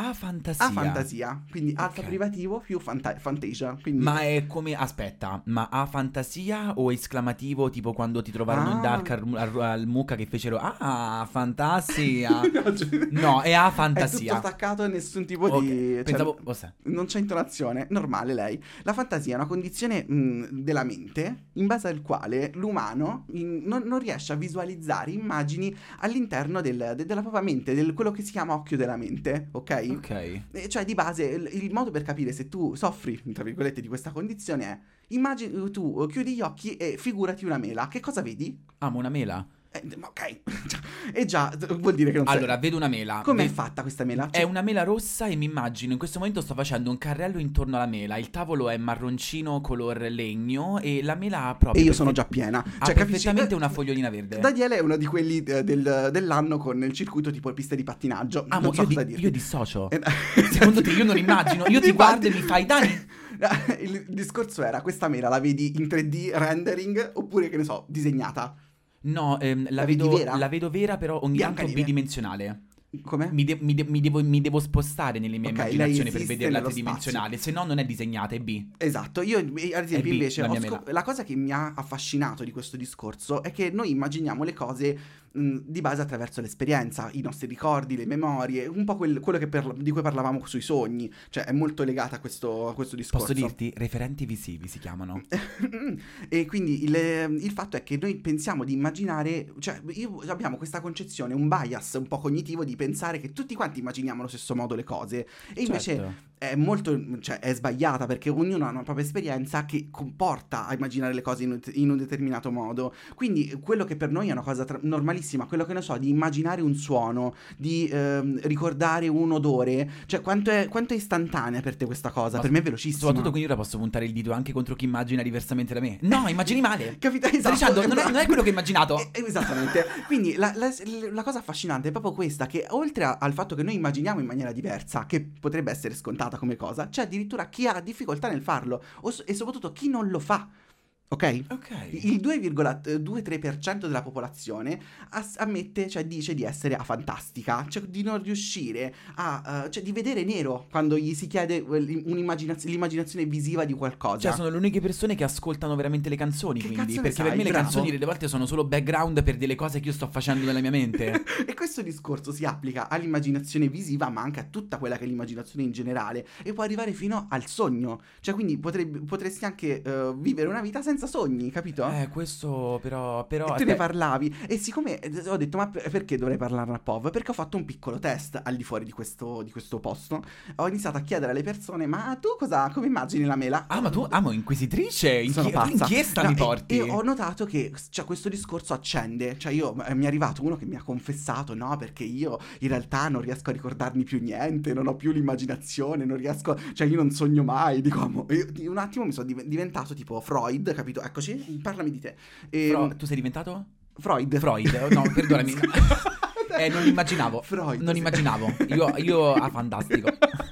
A fantasia. A fantasia, quindi alfa Ok. privativo più fanta- fantasia. Quindi... Ma è come. Aspetta, ma a fantasia o esclamativo tipo quando ti trovarono in Ah. Dark al, al, al Mucca che fecero Ah, fantasia. no, cioè- no, è a È fantasia. tutto staccato e nessun tipo Ok, di... cioè, Pensavo. sì. non c'è intonazione, normale lei. La fantasia è una condizione mh, della mente in base al quale l'umano in- non, non riesce a visualizzare immagini all'interno del- de- della propria mente, del quello che si chiama occhio della mente, ok? Ok. E Cioè, di base, il, il modo per capire se tu soffri, tra virgolette, di questa condizione è immagini tu chiudi gli occhi e figurati una mela. Che cosa vedi? Amo una mela. Eh, ma ok, e già vuol dire che non. Allora, vedo una mela. Com'è Ve- fatta questa mela? È Cioè, una mela rossa e mi immagino in questo momento sto facendo un carrello intorno alla mela. Il tavolo è marroncino color legno e la mela ha proprio. e io sono già piena. Ha Cioè, capisci? perfettamente Eh, una fogliolina verde. Daniele è uno di quelli eh, del- dell'anno con il circuito tipo piste di pattinaggio. Amo, non so io, cosa di- io dissocio. Eh, Secondo te io non immagino? Io ti guardo e mi fai Dani. Il discorso era questa mela la vedi in 3D rendering oppure che ne so, disegnata. No, ehm, la, La vedo, vera? la vedo vera, però ogni Bianca tanto bidimensionale. Come? Mi, de- mi de- mi devo, mi devo spostare nelle mie Ok, lei immaginazioni per vederla tridimensionale, se no non è disegnata, è B. Esatto, io ad esempio B, invece la scop- la cosa che mi ha affascinato di questo discorso è che noi immaginiamo le cose mh, di base attraverso l'esperienza, i nostri ricordi, le memorie, un po' quel- quello che per- di cui parlavamo sui sogni, cioè è molto legata a questo, a questo discorso. Posso dirti? Referenti visivi si chiamano. e quindi il, il fatto è che noi pensiamo di immaginare, cioè io- abbiamo questa concezione, un bias un po' cognitivo di pensare che tutti quanti immaginiamo allo stesso modo le cose e invece Certo. È molto, cioè è sbagliata perché ognuno ha una propria esperienza che comporta a immaginare le cose in un, in un determinato modo. Quindi quello che per noi è una cosa tra- normalissima, quello che ne so, di immaginare un suono, di ehm, ricordare un odore, cioè quanto è, quanto è istantanea per te questa cosa? Ma per me è velocissima. Soprattutto quindi ora posso puntare il dito anche contro chi immagina diversamente da me. No, immagini male. Capito? Esatto, dicendo, non è, bravo. non è quello che ho immaginato. Esattamente. Quindi la, la- la cosa affascinante è proprio questa, che oltre a- al fatto che noi immaginiamo in maniera diversa, che potrebbe essere scontata come cosa, c'è addirittura chi ha difficoltà nel farlo e soprattutto chi non lo fa. Ok? Ok. Il 2,23% della popolazione ass- ammette, cioè dice di essere afantastica, cioè di non riuscire a, eh, cioè di vedere nero quando gli si chiede eh, l'immaginazione visiva di qualcosa. Cioè, sono le uniche persone che ascoltano veramente le canzoni. Che quindi, perché per sai? me le Bravo. canzoni delle volte sono solo background per delle cose che io sto facendo nella mia mente. E questo discorso si applica all'immaginazione visiva, ma anche a tutta quella che è l'immaginazione in generale, e può arrivare fino al sogno. Cioè, quindi potrebbe- potresti anche eh, vivere una vita senza sogni, capito? eh, questo però. però E tu ne aspetta, parlavi, e siccome eh, ho detto, ma per- perché dovrei parlarne a POV? Perché ho fatto un piccolo test al di fuori di questo, di questo posto. Ho iniziato a chiedere alle persone, ma tu cosa, come immagini la mela? Ah, ma tu, amo inquisitrice? In Sono chi- pazza. inchiesta No, mi e- porti? E, ho notato che cioè, questo discorso accende. Cioè, io eh, mi è arrivato uno che mi ha confessato: no, perché io in realtà non riesco a ricordarmi più niente, non ho più l'immaginazione, non riesco. Cioè, io non sogno mai. Dico, amo, io un attimo mi sono div- diventato tipo Freud, capito? Eccoci, parlami di te. E, Fro- tu sei diventato? Freud. Freud? No, perdonami. Eh, non immaginavo. Freud. Non immaginavo. Io, io ah, fantastico.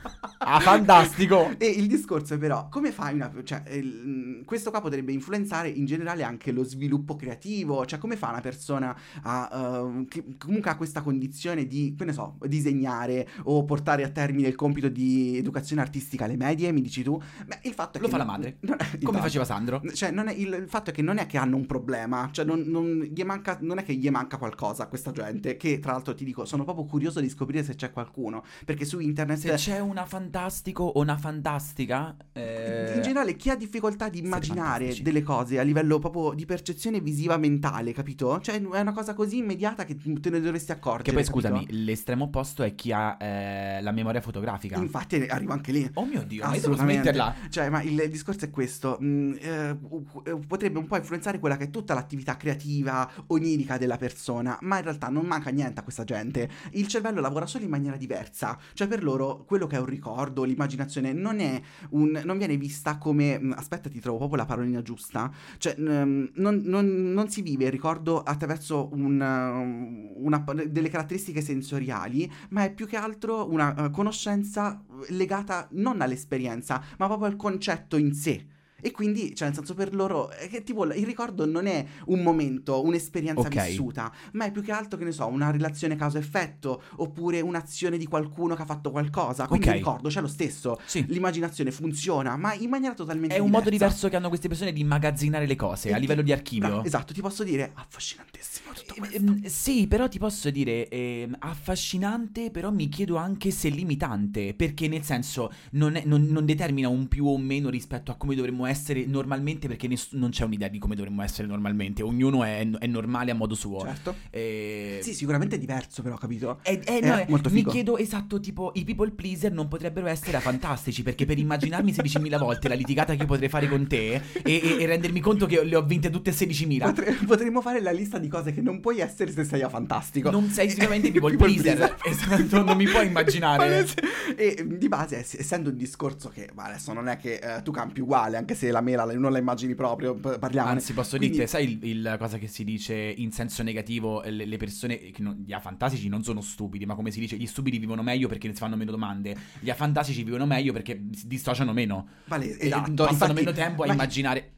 Ah, fantastico. E il discorso è però, come fai una... Cioè, il- questo qua potrebbe influenzare in generale anche lo sviluppo creativo, cioè come fa una persona a... uh, che comunque ha questa condizione di, che ne so, disegnare o portare a termine il compito di educazione artistica alle medie, mi dici tu? Beh, il fatto è Lo che... fa la non- madre. non- Come esatto. faceva Sandro? Cioè, non è- il, il fatto è che non è che hanno un problema, cioè non, non gli manca, non è che gli manca qualcosa a questa gente, che tra l'altro ti dico, sono proprio curioso di scoprire se c'è qualcuno, perché su internet... Se c'è una fantastico o una fantastica. eh, In generale, chi ha difficoltà di immaginare delle cose a livello proprio di percezione visiva mentale, capito? Cioè, è una cosa così immediata che te ne dovresti accorgere. Che poi capito? scusami, l'estremo opposto è chi ha eh, la memoria fotografica. Infatti, arrivo anche lì. Oh mio dio, ma io devo Assolutamente. smetterla. Cioè, ma il, il discorso è questo: mh, eh, eh, potrebbe un po' influenzare quella che è tutta l'attività creativa, onirica della persona, ma in realtà non manca niente a questa gente. Il cervello lavora solo in maniera diversa. Cioè, per loro, quello che è un ricordo, l'immaginazione, non è un. non viene vista come. mh, aspetta, ti trovo proprio la parolina giusta. Cioè, mh, non, non- non si vive il ricordo attraverso un, uh, una- delle caratteristiche sensoriali, ma è più che altro una uh, conoscenza legata non all'esperienza, ma proprio al concetto in sé. E quindi, cioè, nel senso, per loro, è che tipo il ricordo non è un momento, un'esperienza Ok. vissuta, ma è più che altro, che ne so, una relazione causa-effetto, oppure un'azione di qualcuno che ha fatto qualcosa. Quindi Ok. il ricordo c'è lo stesso. Sì. L'immaginazione funziona, ma in maniera totalmente È un modo diversa. diverso che hanno queste persone di immagazzinare le cose E a ti- livello di archivio. Bravo, esatto, ti posso dire affascinantissimo tutto questo. Ehm, sì, però ti posso dire ehm, affascinante, però mi chiedo anche se limitante, perché nel senso non, è- non- non determina un più o un meno rispetto a come dovremmo essere normalmente, perché ness- non c'è un'idea di come dovremmo essere normalmente, ognuno è, è normale a modo suo. Certo. Eh, Sì, sicuramente è diverso, però, capito? eh, eh, È no, eh, molto mi figo. chiedo esatto, tipo i people pleaser non potrebbero essere fantastici perché per immaginarmi 16.000 volte la litigata che potrei fare con te e, e- e rendermi conto che le ho vinte tutte 16.000. Potre- potremmo fare la lista di cose che non puoi essere se sei a fantastico. Non sei sicuramente people People pleaser. Esatto, non mi puoi immaginare. E di base, ess- essendo un discorso che adesso non è che eh, tu campi uguale, anche se la mela la- non la immagini proprio, parliamo. Anzi, posso Quindi- dirti, sai il, il cosa che si dice in senso negativo? Le, le persone, non- gli afantasici non sono stupidi, ma come si dice, gli stupidi vivono meglio perché si fanno meno domande. Gli afantasici vivono meglio perché si dissociano meno. Vale, E esatto, passano infatti- meno tempo a ma- immaginare.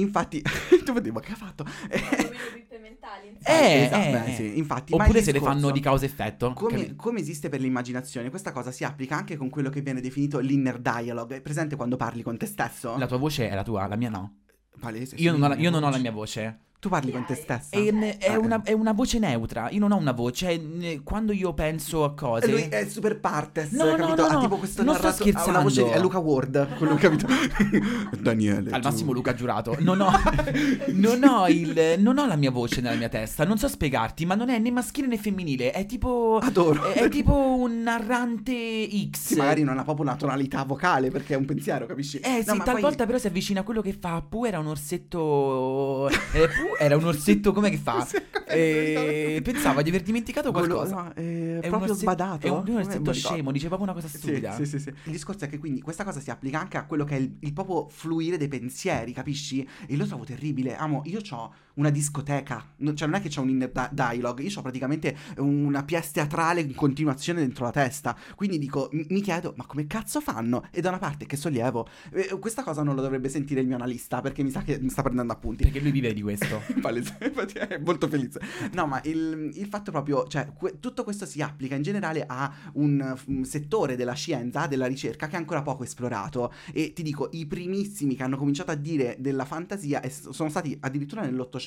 Infatti, tu vedi, ma che ha fatto? Come pippe mentali. insomma. Eh, esatto, eh, beh, eh. sì, infatti, Oppure se le fanno di causa-effetto. Come, capi- come esiste per l'immaginazione, questa cosa si applica anche con quello che viene definito l'inner dialogue. È presente quando parli con te stesso? La tua voce è la tua, la mia no. Palese, Io non ho la, io non ho la mia voce. Tu parli con te stessa. E, è, Ah, una, è una voce neutra. Io non ho una voce. Quando io penso a cose. lui è super partes, No, no, capito? no, ha no, tipo questo non sto narrato- ha una voce scherzando. è Luca Ward, quello capito? Daniele. Al tu- massimo Luca Giurato. Non ho, non, ho il, non ho la mia voce nella mia testa. Non so spiegarti, ma non è né maschile né femminile. È tipo. Adoro. È, è tipo un narrante X. Sì, magari non ha proprio una tonalità vocale perché è un pensiero, capisci? Eh No, sì, ma poi- talvolta però si avvicina a quello che fa. Pu era un orsetto. Eh, Pu era un orsetto come che fa? Sì, Eh, pensava di aver dimenticato qualcosa. no, è È proprio sbadato. È un, un Come- orsetto scemo, dice proprio una cosa stupida. sì, sì, sì. Il discorso è che quindi questa cosa si applica anche a quello che è il, il proprio fluire dei pensieri, capisci? E lo trovo terribile. Amo, io ho una discoteca, no- cioè non è che c'ho un inner di- dialogue, io ho praticamente una pièce teatrale in continuazione dentro la testa. Quindi dico, mi, mi chiedo, ma come cazzo fanno? E da una parte che sollievo, eh, questa cosa non lo dovrebbe sentire il mio analista perché mi sa che mi sta prendendo appunti. Perché lui vive di questo. Infatti è molto felice. No, ma il, il fatto proprio, cioè, que- tutto questo si applica in generale a un, un settore della scienza, della ricerca che è ancora poco esplorato. E ti dico, i primissimi che hanno cominciato a dire della fantasia è- sono stati addirittura nell'Ottocento,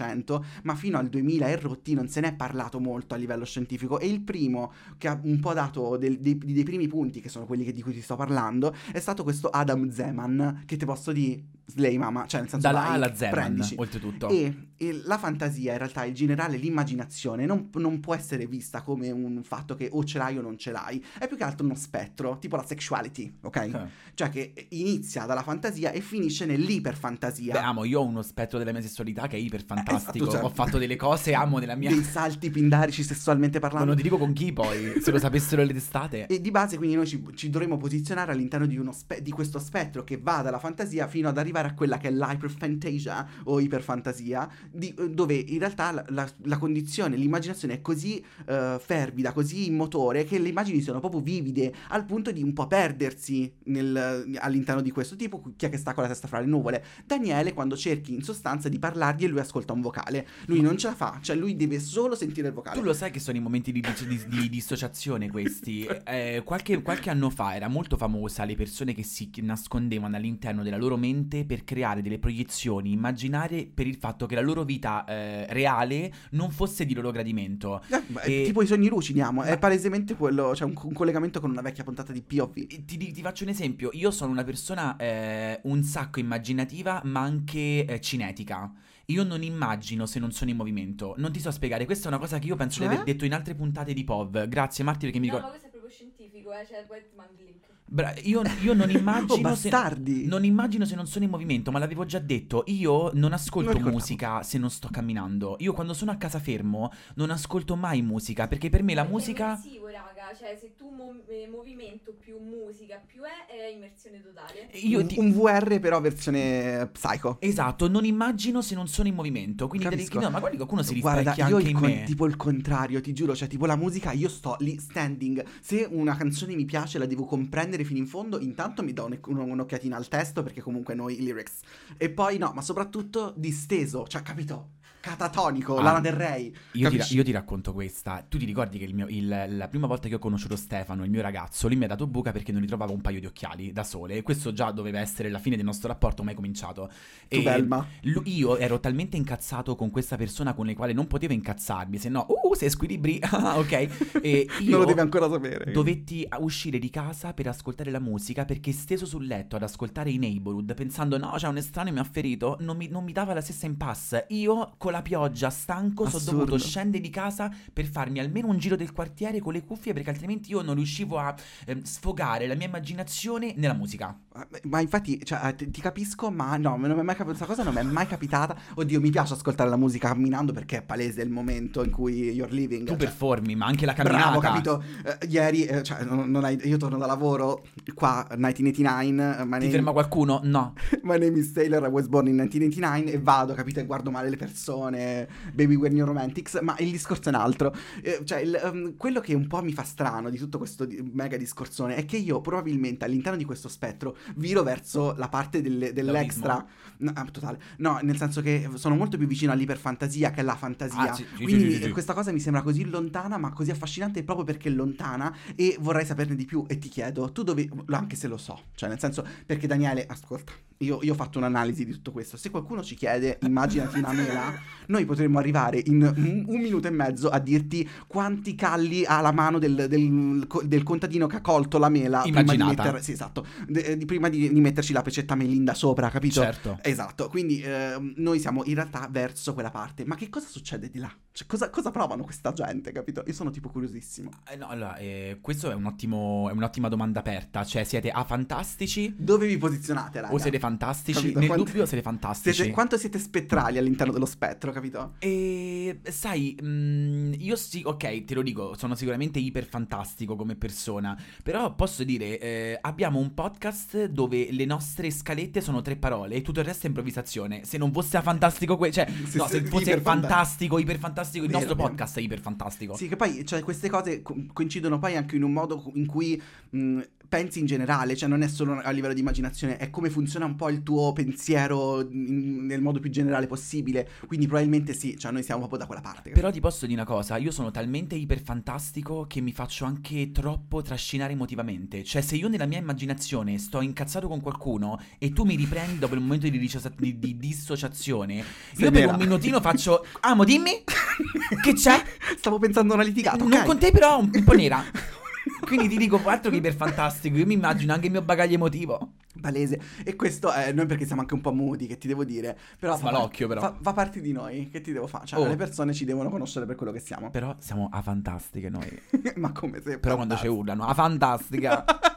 ma fino al 2000 e rotti non se ne è parlato molto a livello scientifico. E il primo che ha un po' dato del- dei, dei primi punti, che sono quelli che- di cui ti sto parlando, è stato questo Adam Zeman, che ti posso dire, slay mama, cioè nel senso Dalla A alla prendici. oltretutto. E, e la fantasia, in realtà, in generale, l'immaginazione non, non può essere vista come un fatto che o ce l'hai o non ce l'hai. È più che altro uno spettro, tipo la sexuality, ok? Eh. Cioè che inizia dalla fantasia e finisce nell'iperfantasia. Beh, amo, io ho uno spettro della mia sessualità che è iper fantastico. Esatto, cioè- Ho fatto delle cose, amo nella mia. Dei salti pindarici sessualmente Ma parlando. non ti dico con chi poi, se lo sapessero le testate. E di base quindi noi ci, ci dovremmo posizionare all'interno di, uno spe- di questo spettro che va dalla fantasia fino ad arrivare a quella che è l'hyperfantasia o iperfantasia, di- dove in realtà la, la- la condizione, l'immaginazione è così eh, fervida, così in motore che le immagini sono proprio vivide al punto di un po' perdersi nel- all'interno di questo tipo. Chi è che sta con la testa fra le nuvole? Daniele quando cerchi in sostanza di parlargli e lui ascolta un vocale. Lui non ce la fa, cioè lui deve solo sentire il vocale. Tu lo sai che sono i momenti di, di- di- di dissociazione questi. Eh, qualche, qualche anno fa era molto famosa le persone che si nascondevano all'interno della loro mente per creare delle proiezioni immaginarie per il fatto che la loro vita eh, reale non fosse di loro gradimento. Eh, beh, E- Tipo i sogni lucidi, amo. È palesemente quello. C'è un, un collegamento con una vecchia puntata di POV. Ti, ti faccio un esempio, io sono una persona eh, un sacco immaginativa ma anche eh, cinetica. Io non immagino se non sono in movimento. Non ti so spiegare, questa è una cosa che io penso di Cioè? aver detto in altre puntate di POV. Grazie Marti perché mi No, ricordo... ma questo è proprio scientifico, eh, cioè il link. Bra- io, io non Oh, immagino se... bastardi! Non immagino se non sono in movimento, ma l'avevo già detto. Io non ascolto Non musica se non sto camminando. Io quando sono a casa fermo non ascolto mai musica, perché per me la Perché musica... Immersivo, raga, cioè se tu mo- eh, movimento più musica più è, è immersione totale. Io un, ti... un VR, però versione psycho. Esatto, non immagino se non sono in movimento. Quindi Capisco. no, ma guardi qualcuno si Guarda, rispecchia io anche il in con- me. tipo il contrario, ti giuro, cioè tipo la musica io sto lì standing. Se una canzone mi piace, la devo comprendere fino in fondo, intanto mi do un- un- un'occhiatina al testo perché comunque noi i lyrics. E poi no, ma soprattutto disteso, cioè capito? Catatonico, Ah, Lana Del Rey. Io ti, io ti racconto questa. Tu ti ricordi che il mio- il- la prima volta che ho conosciuto Stefano, il mio ragazzo, lui mi ha dato buca perché non ritrovava un paio di occhiali da sole. E questo già doveva essere la fine del nostro rapporto, mai cominciato. Tu Velma. lu- io ero talmente incazzato con questa persona con la quale non potevo incazzarmi, se no, uh, sei squilibri, ah, ok? E io Non lo devi ancora sapere. dovetti uscire di casa per ascoltare la musica perché steso sul letto ad ascoltare i neighborhood pensando no c'è un estraneo mi ha ferito non mi, non mi dava la stessa impasse io con la pioggia stanco sono dovuto scendere di casa per farmi almeno un giro del quartiere con le cuffie perché altrimenti io non riuscivo a ehm, sfogare la mia immaginazione nella musica Ma infatti, cioè, eh, ti, ti capisco, ma no, non mi è mai capitata questa cosa, non mi è mai capitata. Oddio, mi piace ascoltare la musica camminando perché è palese il momento in cui you're living. tu cioè. performi ma anche la camminata Bravo, capito? Eh, ieri, eh, cioè, non, non hai- io torno da lavoro, qua, 1989, eh, ti name, ferma qualcuno? no my name is Taylor, I was born in 1989, e vado, capito, e guardo male le persone, baby we're new romantics, ma il discorso è un altro. Eh, cioè, il, ehm, quello che un po' mi fa strano di tutto questo di- mega discorsone è che io probabilmente all'interno di questo spettro viro verso la parte delle- dell'extra. No, ah, totale. No, nel senso che sono molto più vicino all'iperfantasia che alla fantasia. Ah, sì, Quindi sì, sì, sì. eh, questa cosa mi sembra così lontana, ma così affascinante proprio perché è lontana e vorrei saperne di più. E ti chiedo, tu dove. Anche se lo so, cioè nel senso, perché Daniele, ascolta, io, io ho fatto un'analisi di tutto questo. Se qualcuno ci chiede, immaginati una mela, noi potremmo arrivare in un, minuto e mezzo a dirti quanti calli ha la mano del, del- del contadino che ha colto la mela prima di, Immaginata. mettere, sì, esatto, de- di- prima di, di metterci la pecetta melinda sopra, capito? certo Esatto, quindi ehm, noi siamo in realtà verso quella parte. Ma che cosa succede di là? Cioè, cosa, cosa provano questa gente, capito? Io sono tipo curiosissimo. Eh, no, allora, eh, questo è, un ottimo, è un'ottima domanda aperta. Cioè, siete A fantastici Dove vi posizionate, raga? o siete fantastici? Capito? Nel Quanto- dubbio siete fantastici. Siete- quanto siete spettrali all'interno dello spettro, capito? E sai, mm, io sì, ok, te lo dico, sono sicuramente iper fantastico come persona, però posso dire, eh, abbiamo un podcast dove le nostre scalette sono tre parole e tutto il resto è improvvisazione. Se non fosse fantastico, que- cioè, Sì, no, sì, se fosse fantastico, iper fantastico, il Vero, nostro vero. podcast è iper fantastico. Sì, che poi cioè, queste cose co- coincidono poi anche in un modo in cui mh, pensi in generale, cioè non è solo a livello di immaginazione, è come funziona un po' il tuo pensiero in- nel modo più generale possibile. Quindi probabilmente sì, cioè noi siamo proprio da quella parte. Però ti posso dire una cosa, io sono talmente iperfantastico che mi faccio anche troppo trascinare emotivamente. Cioè, se io nella mia immaginazione sto incazzato con qualcuno e tu mi riprendi dopo il momento di, di- di dissociazione, Sei io per un minutino faccio... Amo, dimmi! Che c'è? Stavo pensando a una litigata. Non ok. con te però un po' nera. Quindi ti dico, altro che iperfantastico, io mi immagino anche il mio bagaglio emotivo. Palese. E questo è noi perché siamo anche un po' muti, che ti devo dire. Però fa, Smalocchio, però. fa, fa parte di noi, che ti devo fare? Cioè, Oh. le persone ci devono conoscere per quello che siamo. Però siamo a fantastiche noi. Ma come se. Però quando ci urlano, a fantastica.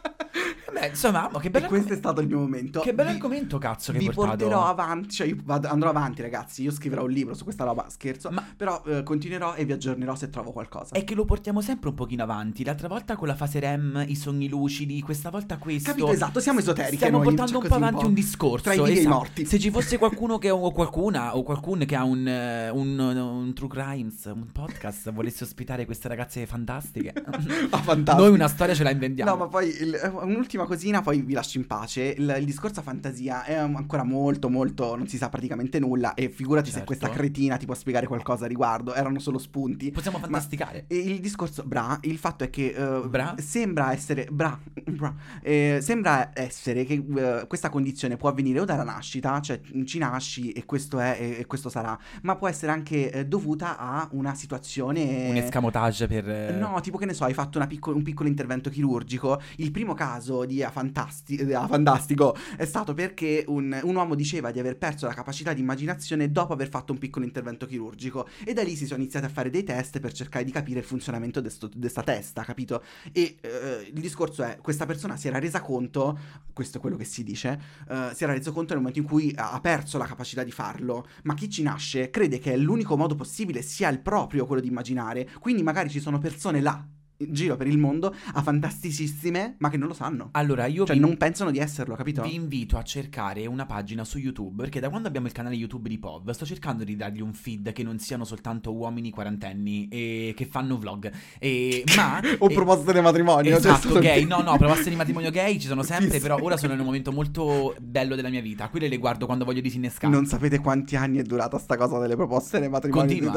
Beh, insomma, ma che bello E questo è stato il mio momento. Che bello Vi- argomento, cazzo, che Vi porterò avanti, cioè io vado- andrò avanti ragazzi, io scriverò un libro su questa roba, scherzo, Ma- però eh, continuerò e vi aggiornerò se trovo qualcosa. È che lo portiamo sempre un pochino avanti. L'altra volta con la fase REM, i sogni lucidi, questa volta questo. Capito, esatto, siamo esoteriche Stiamo noi, portando cioè un po' avanti un, discorso. Tra i esatto. morti. Se ci fosse qualcuno che o qualcuna o qualcuno che ha un, eh, un, un True Crimes, un podcast, volesse ospitare queste ragazze fantastiche. Ah, fantastico. Noi una storia ce la inventiamo. No, ma poi il- eh, un'ultima cosina, poi vi lascio in pace. Il, il discorso a fantasia è ancora molto, molto. Non si sa praticamente nulla. E figurati se Certo. questa cretina ti può spiegare qualcosa a riguardo. Erano solo spunti. Possiamo fantasticare. Il discorso, bra, il fatto è che eh, Bra? sembra essere, bra, bra, eh, sembra essere che eh, questa condizione può avvenire o dalla nascita, cioè ci nasci e questo è e, e questo sarà, ma può essere anche eh, dovuta a una situazione... un escamotage per. eh, No, tipo che ne so, hai fatto una picco- un piccolo intervento chirurgico. Il primo caso di afantasti- eh, afantastico è stato perché un, un uomo diceva di aver perso la capacità di immaginazione dopo aver fatto un piccolo intervento chirurgico. E da lì si sono iniziati a fare dei test per cercare di capire il funzionamento di questa testa, capito? E eh, il discorso è, questa persona si era resa conto, questo è quello che si dice, eh, si era reso conto nel momento in cui ha ha perso la capacità di farlo, ma chi ci nasce crede che l'unico modo possibile sia il proprio quello di immaginare, quindi magari ci sono persone là in giro per il mondo a fantasticissime, ma che non lo sanno. Allora, io Cioè, vi, non pensano di esserlo, capito? vi invito a cercare una pagina su YouTube, perché da quando abbiamo il canale YouTube di POV, sto cercando di dargli un feed che non siano soltanto uomini quarantenni e che fanno vlog. E, ma... o proposte di matrimonio. cioè, Esatto, sono- gay. No, no, proposte di matrimonio gay ci sono sempre, però ora sono in un momento molto bello della mia vita. Quelle le guardo quando voglio disinnescare. Non sapete quanti anni è durata sta cosa delle proposte nei matrimoni Continua.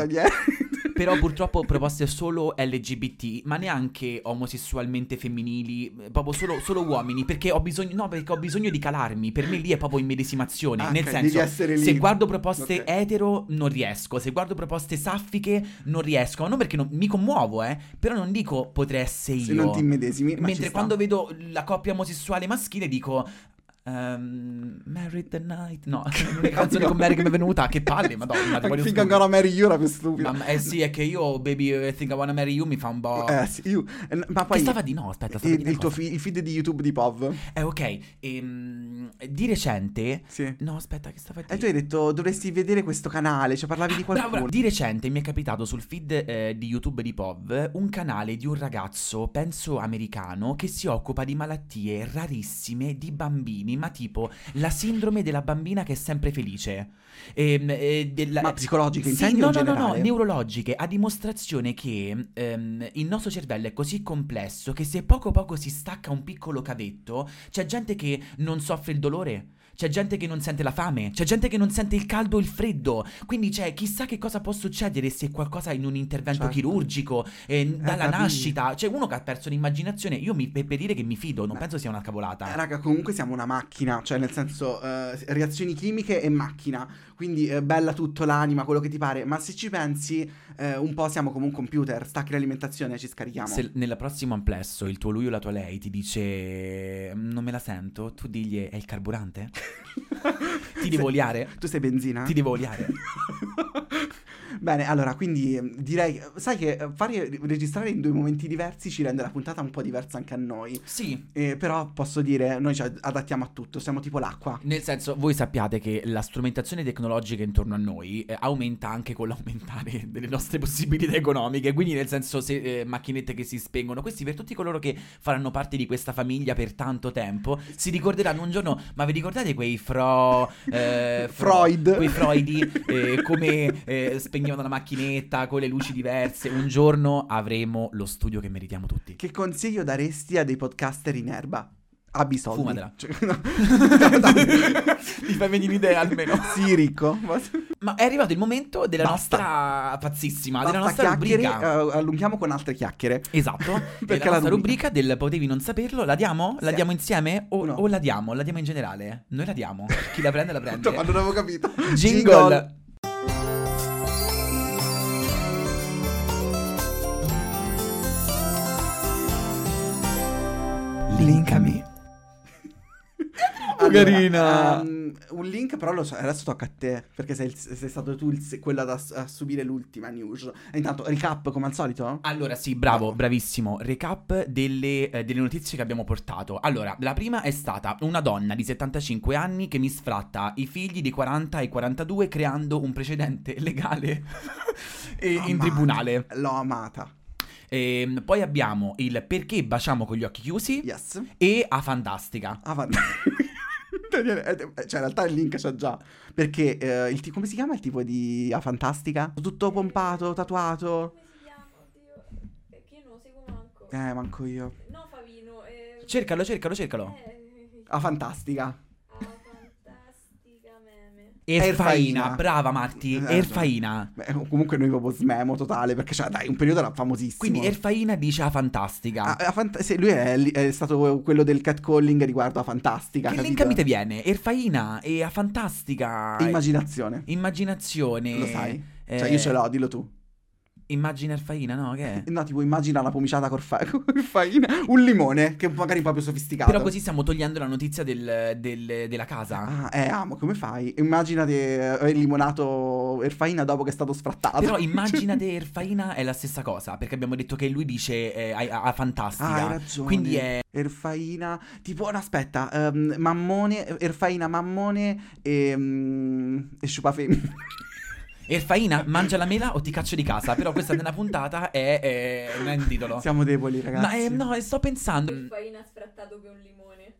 Però purtroppo proposte solo LGBT, ma neanche omosessualmente femminili, eh, proprio solo, solo uomini, perché ho bisogno, no, perché ho bisogno di calarmi, per me lì è proprio immedesimazione, Ah, nel ok, senso, se guardo proposte Ok. etero non riesco, se guardo proposte saffiche non riesco, ma non perché non- mi commuovo, eh, però non dico potrei essere io. Se non ti immedesimi. Mentre quando vedo la coppia omosessuale maschile dico... ehm, Married the Night No, l'unica canzone con Mary che mi è venuta Che palle, madonna I voglio think I'm gonna marry you era più stupido. Ma, eh sì, è che io, baby, I think I wanna marry you mi fa un po'. Eh, sì, io- eh, ma poi che stava di no, aspetta, stava il, di il tuo fi- il feed di YouTube di POV. Eh, ok. ehm, di recente. Sì. No, aspetta, che stava di E tu hai detto dovresti vedere questo canale, cioè parlavi di Ah, Bravo, qualcuno. bravo. Di recente mi è capitato sul feed eh, di YouTube di POV un canale di un ragazzo, penso americano, che si occupa di malattie rarissime di bambini, ma tipo la sindrome della bambina che è sempre felice. Ehm, eh, della- Ma psicologiche, Sì, no, no, no, no, neurologiche, a dimostrazione che ehm, il nostro cervello è così complesso che se poco poco si stacca un piccolo cavetto, c'è gente che non soffre il dolore. C'è gente che non sente la fame, c'è gente che non sente il caldo o il freddo. Quindi c'è chissà che cosa può succedere se qualcosa in un intervento Certo. chirurgico, eh, dalla capì. nascita. C'è uno che ha perso l'immaginazione. Io mi, per dire che mi fido, non Ma- penso sia una cavolata. Eh, Raga, comunque siamo una macchina, cioè nel senso eh, reazioni chimiche e macchina, quindi eh, bella tutto l'anima, quello che ti pare, ma se ci pensi eh, un po' siamo come un computer, stacchi l'alimentazione e ci scarichiamo. Se nel prossimo amplesso il tuo lui o la tua lei ti dice "Mm, non me la sento, tu digli è il carburante? Ti devo oliare? Tu sei benzina? Ti devo oliare? Bene, allora, quindi eh, direi, sai che eh, fare registrare in due momenti diversi ci rende la puntata un po' diversa anche a noi. Sì. Eh, però posso dire, noi ci adattiamo a tutto, siamo tipo l'acqua. Nel senso, voi sappiate che la strumentazione tecnologica intorno a noi eh, aumenta anche con l'aumentare delle nostre possibilità economiche. Quindi, nel senso, se eh, macchinette che si spengono, questi per tutti coloro che faranno parte di questa famiglia per tanto tempo, si ricorderanno un giorno. Ma vi ricordate quei fro. eh, Freud. Quei Freudi, eh, come eh, spegnevano la macchinetta con le luci diverse. Un giorno avremo lo studio che meritiamo tutti. Che consiglio daresti a dei podcaster in erba? Abbi soldi. Fumatela. Cioè, no. Ti fai venire un'idea almeno. Sì, ricco. Ma è arrivato il momento della Basta. nostra pazzissima, della Basta nostra chiacchiere, rubrica. eh, allunghiamo con altre chiacchiere. Esatto, Perché la la nostra rubrica- del potevi non saperlo, la diamo? La Sì. diamo insieme o, No. o la diamo? La diamo in generale? Noi la diamo. Chi la prende la prende. Ma non avevo capito. Jingle. Linkami. Oh, carina. ehm, un link però lo so, adesso tocca a te, perché sei, sei stato tu il- quello ad ass- a subire l'ultima news. E intanto, recap come al solito? Allora, sì, bravo, bravissimo. Recap delle, eh, delle notizie che abbiamo portato. Allora, la prima è stata una donna di 75 anni che misfratta i figli di 40 e 42 creando un precedente legale e- in tribunale. L'ho amata. Ehm, poi abbiamo il perché baciamo con gli occhi chiusi Yes. e a fantastica. Avanti. Daniele, eh, Cioè, in realtà il link c'è già. Perché eh, il ti- come si chiama il tipo di A Fantastica? Tutto pompato, tatuato. Come si chiama? Oddio. Eh, Che io non lo seguo manco. Eh, manco io. No, Favino. Eh, Cercalo, cercalo, cercalo. Eh, A Fantastica. ah. Erfaina, brava Marti, Eh, Erfaina. Beh, comunque noi proprio smemo totale. Perché, cioè, dai, un periodo era famosissimo. Quindi Erfaina dice a fantastica. Ah, a Fant- sì, lui è, è stato quello del catcalling riguardo a Fantastica. che link mi te viene? Erfaina e a fantastica. Immaginazione. Immaginazione. Lo sai? Eh, Cioè, io ce l'ho, dillo tu. Immagina Erfaina, no? Che è? No, tipo, immagina una pomiciata col fa- col faina. Un limone, che magari un po' più sofisticato. Però così stiamo togliendo la notizia del- del- della casa. Ah, eh, amo, come fai? Immaginati eh, il limonato Erfaina dopo che è stato sfrattato. Però immaginate Erfaina è la stessa cosa, perché abbiamo detto che lui dice eh, a, a fantastica. Ah, hai ragione. Quindi è Erfaina, tipo, no, aspetta, ehm, Mammone, Erfaina, Mammone e, mm, e Sciupa femmina. Erfaina, mangia la mela o ti caccio di casa. Però questa nella puntata è, è- non è un titolo. Siamo deboli, ragazzi. Ma eh, no, sto pensando. Faina sfrattato per un limone.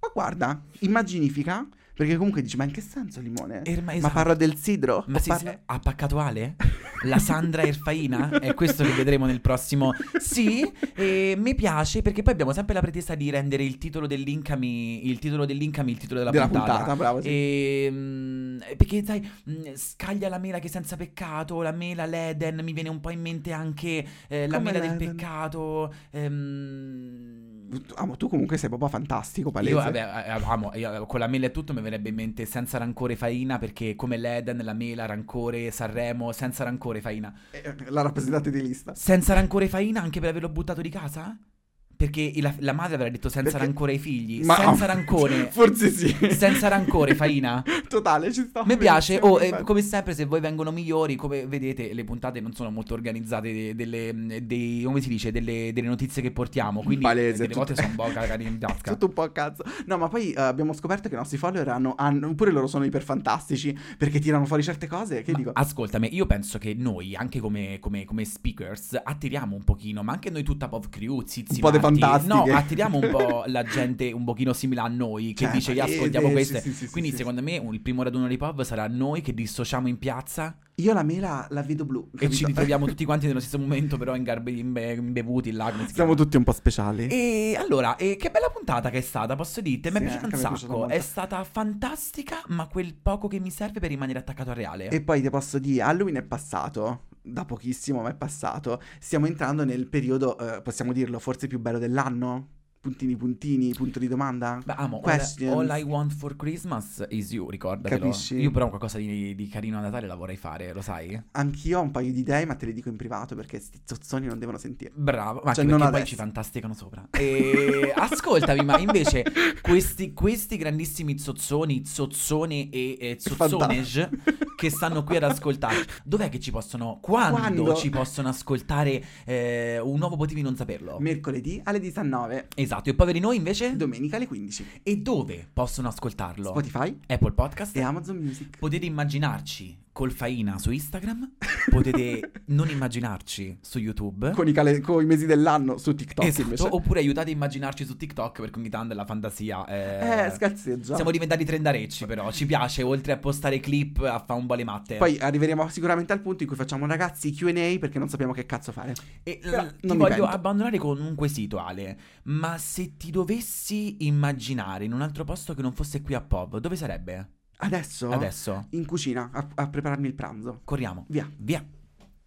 Ma guarda, immaginifica, perché comunque dici, ma in che senso limone? Erma- Ma esatto. parla del sidro? Ma sì, parla- sì, ha paccato Ale? La Sandra Erfaina? È questo che vedremo nel prossimo. Sì, e mi piace perché poi abbiamo sempre la pretesa di rendere il titolo dell'incami il titolo dell'incami il titolo della, Della puntata, bravo, sì. E, mm, perché sai, mm, scaglia la mela che è senza peccato, la mela l'Eden, mi viene un po' in mente anche eh, la Come mela del l'Eden? peccato. ehm, Amo, tu comunque sei proprio fantastico, palese. io vabbè, eh, amo, io, con la mela e tutto mi verrebbe in mente senza rancore Faina perché come l'Eden, la mela, rancore, Sanremo, senza rancore Faina. Eh, La rappresentante di lista. Senza rancore Faina anche per averlo buttato di casa? Perché la, la madre avrà detto senza Perché- rancore ai figli, Ma- senza rancore. Forse sì. senza rancore Faina. Totale, ci sta. Mi piace, oh, eh, come sempre se voi vengono migliori, come vedete le puntate non sono molto organizzate de- delle, dei, come si dice, delle, delle notizie che portiamo, quindi Palese, delle volte sono un po' cagati in tasca. Tutto un po' a cazzo. No, ma poi eh, abbiamo scoperto che i nostri follower hanno, hanno- pure loro sono iperfantastici perché tirano fuori certe cose. Che Ma dico? Ascoltami, io penso che noi, anche come, come- come speakers, attiriamo un pochino, ma anche noi tutta Pov Crew, Zizi Un po' de. Fantastiche. No, attiriamo un po' la gente un pochino simile a noi, che Cioè, dice, "Io eh, ascoltiamo eh, queste. sì, sì, Quindi sì, secondo me il primo raduno di Pov sarà noi che dissociamo in piazza Io la mela la vedo blu. e capito? ci ritroviamo tutti quanti nello stesso momento, però ingarbe- imbe- imbevuti come si Siamo tutti un po' speciali. E allora, e che bella puntata che è stata, posso dirti? Mi è piaciuta un è sacco. molto. È stata fantastica, ma quel poco che mi serve per rimanere attaccato al reale. E poi ti posso dire, Halloween è passato, da pochissimo ma è passato. Stiamo entrando nel periodo, eh, possiamo dirlo, forse più bello dell'anno? Puntini puntini, punto di domanda? Beh, amo, all, Questions. all I want for Christmas is you, ricordatelo. Capisci? Io però qualcosa di, di carino a Natale la vorrei fare, lo sai? Anch'io ho un paio di idee, ma te le dico in privato perché sti zozzoni non devono sentire. Bravo, ma Cioè, anche non poi ci fantasticano sopra. E ascoltami, ma invece questi, questi grandissimi zozzoni, zozzone e, e zozzonege che stanno qui ad ascoltare, dov'è che ci possono, quando, Quando? ci possono ascoltare eh, un nuovo potevi non saperlo? Mercoledì alle 19, esatto, e poveri noi invece? domenica alle 15. e dove possono ascoltarlo? Spotify Apple Podcast? e Amazon Music. Potete immaginarci col Faina su Instagram, potete non immaginarci su YouTube. Con i, cale- con i mesi dell'anno su TikTok Esatto, invece. oppure aiutate a immaginarci su TikTok perché ogni tanto la fantasia è... Eh, scalzeggia. Siamo diventati trendarecci però, ci piace oltre a postare clip a fare un po' le matte. Poi arriveremo sicuramente al punto in cui facciamo ragazzi Q&A perché non sappiamo che cazzo fare. E, Però l- ti voglio abbandonare con un quesito Ale, ma se ti dovessi immaginare in un altro posto che non fosse qui a POV, dove sarebbe? Adesso? Adesso, In cucina a, a prepararmi il pranzo. corriamo, Via. via.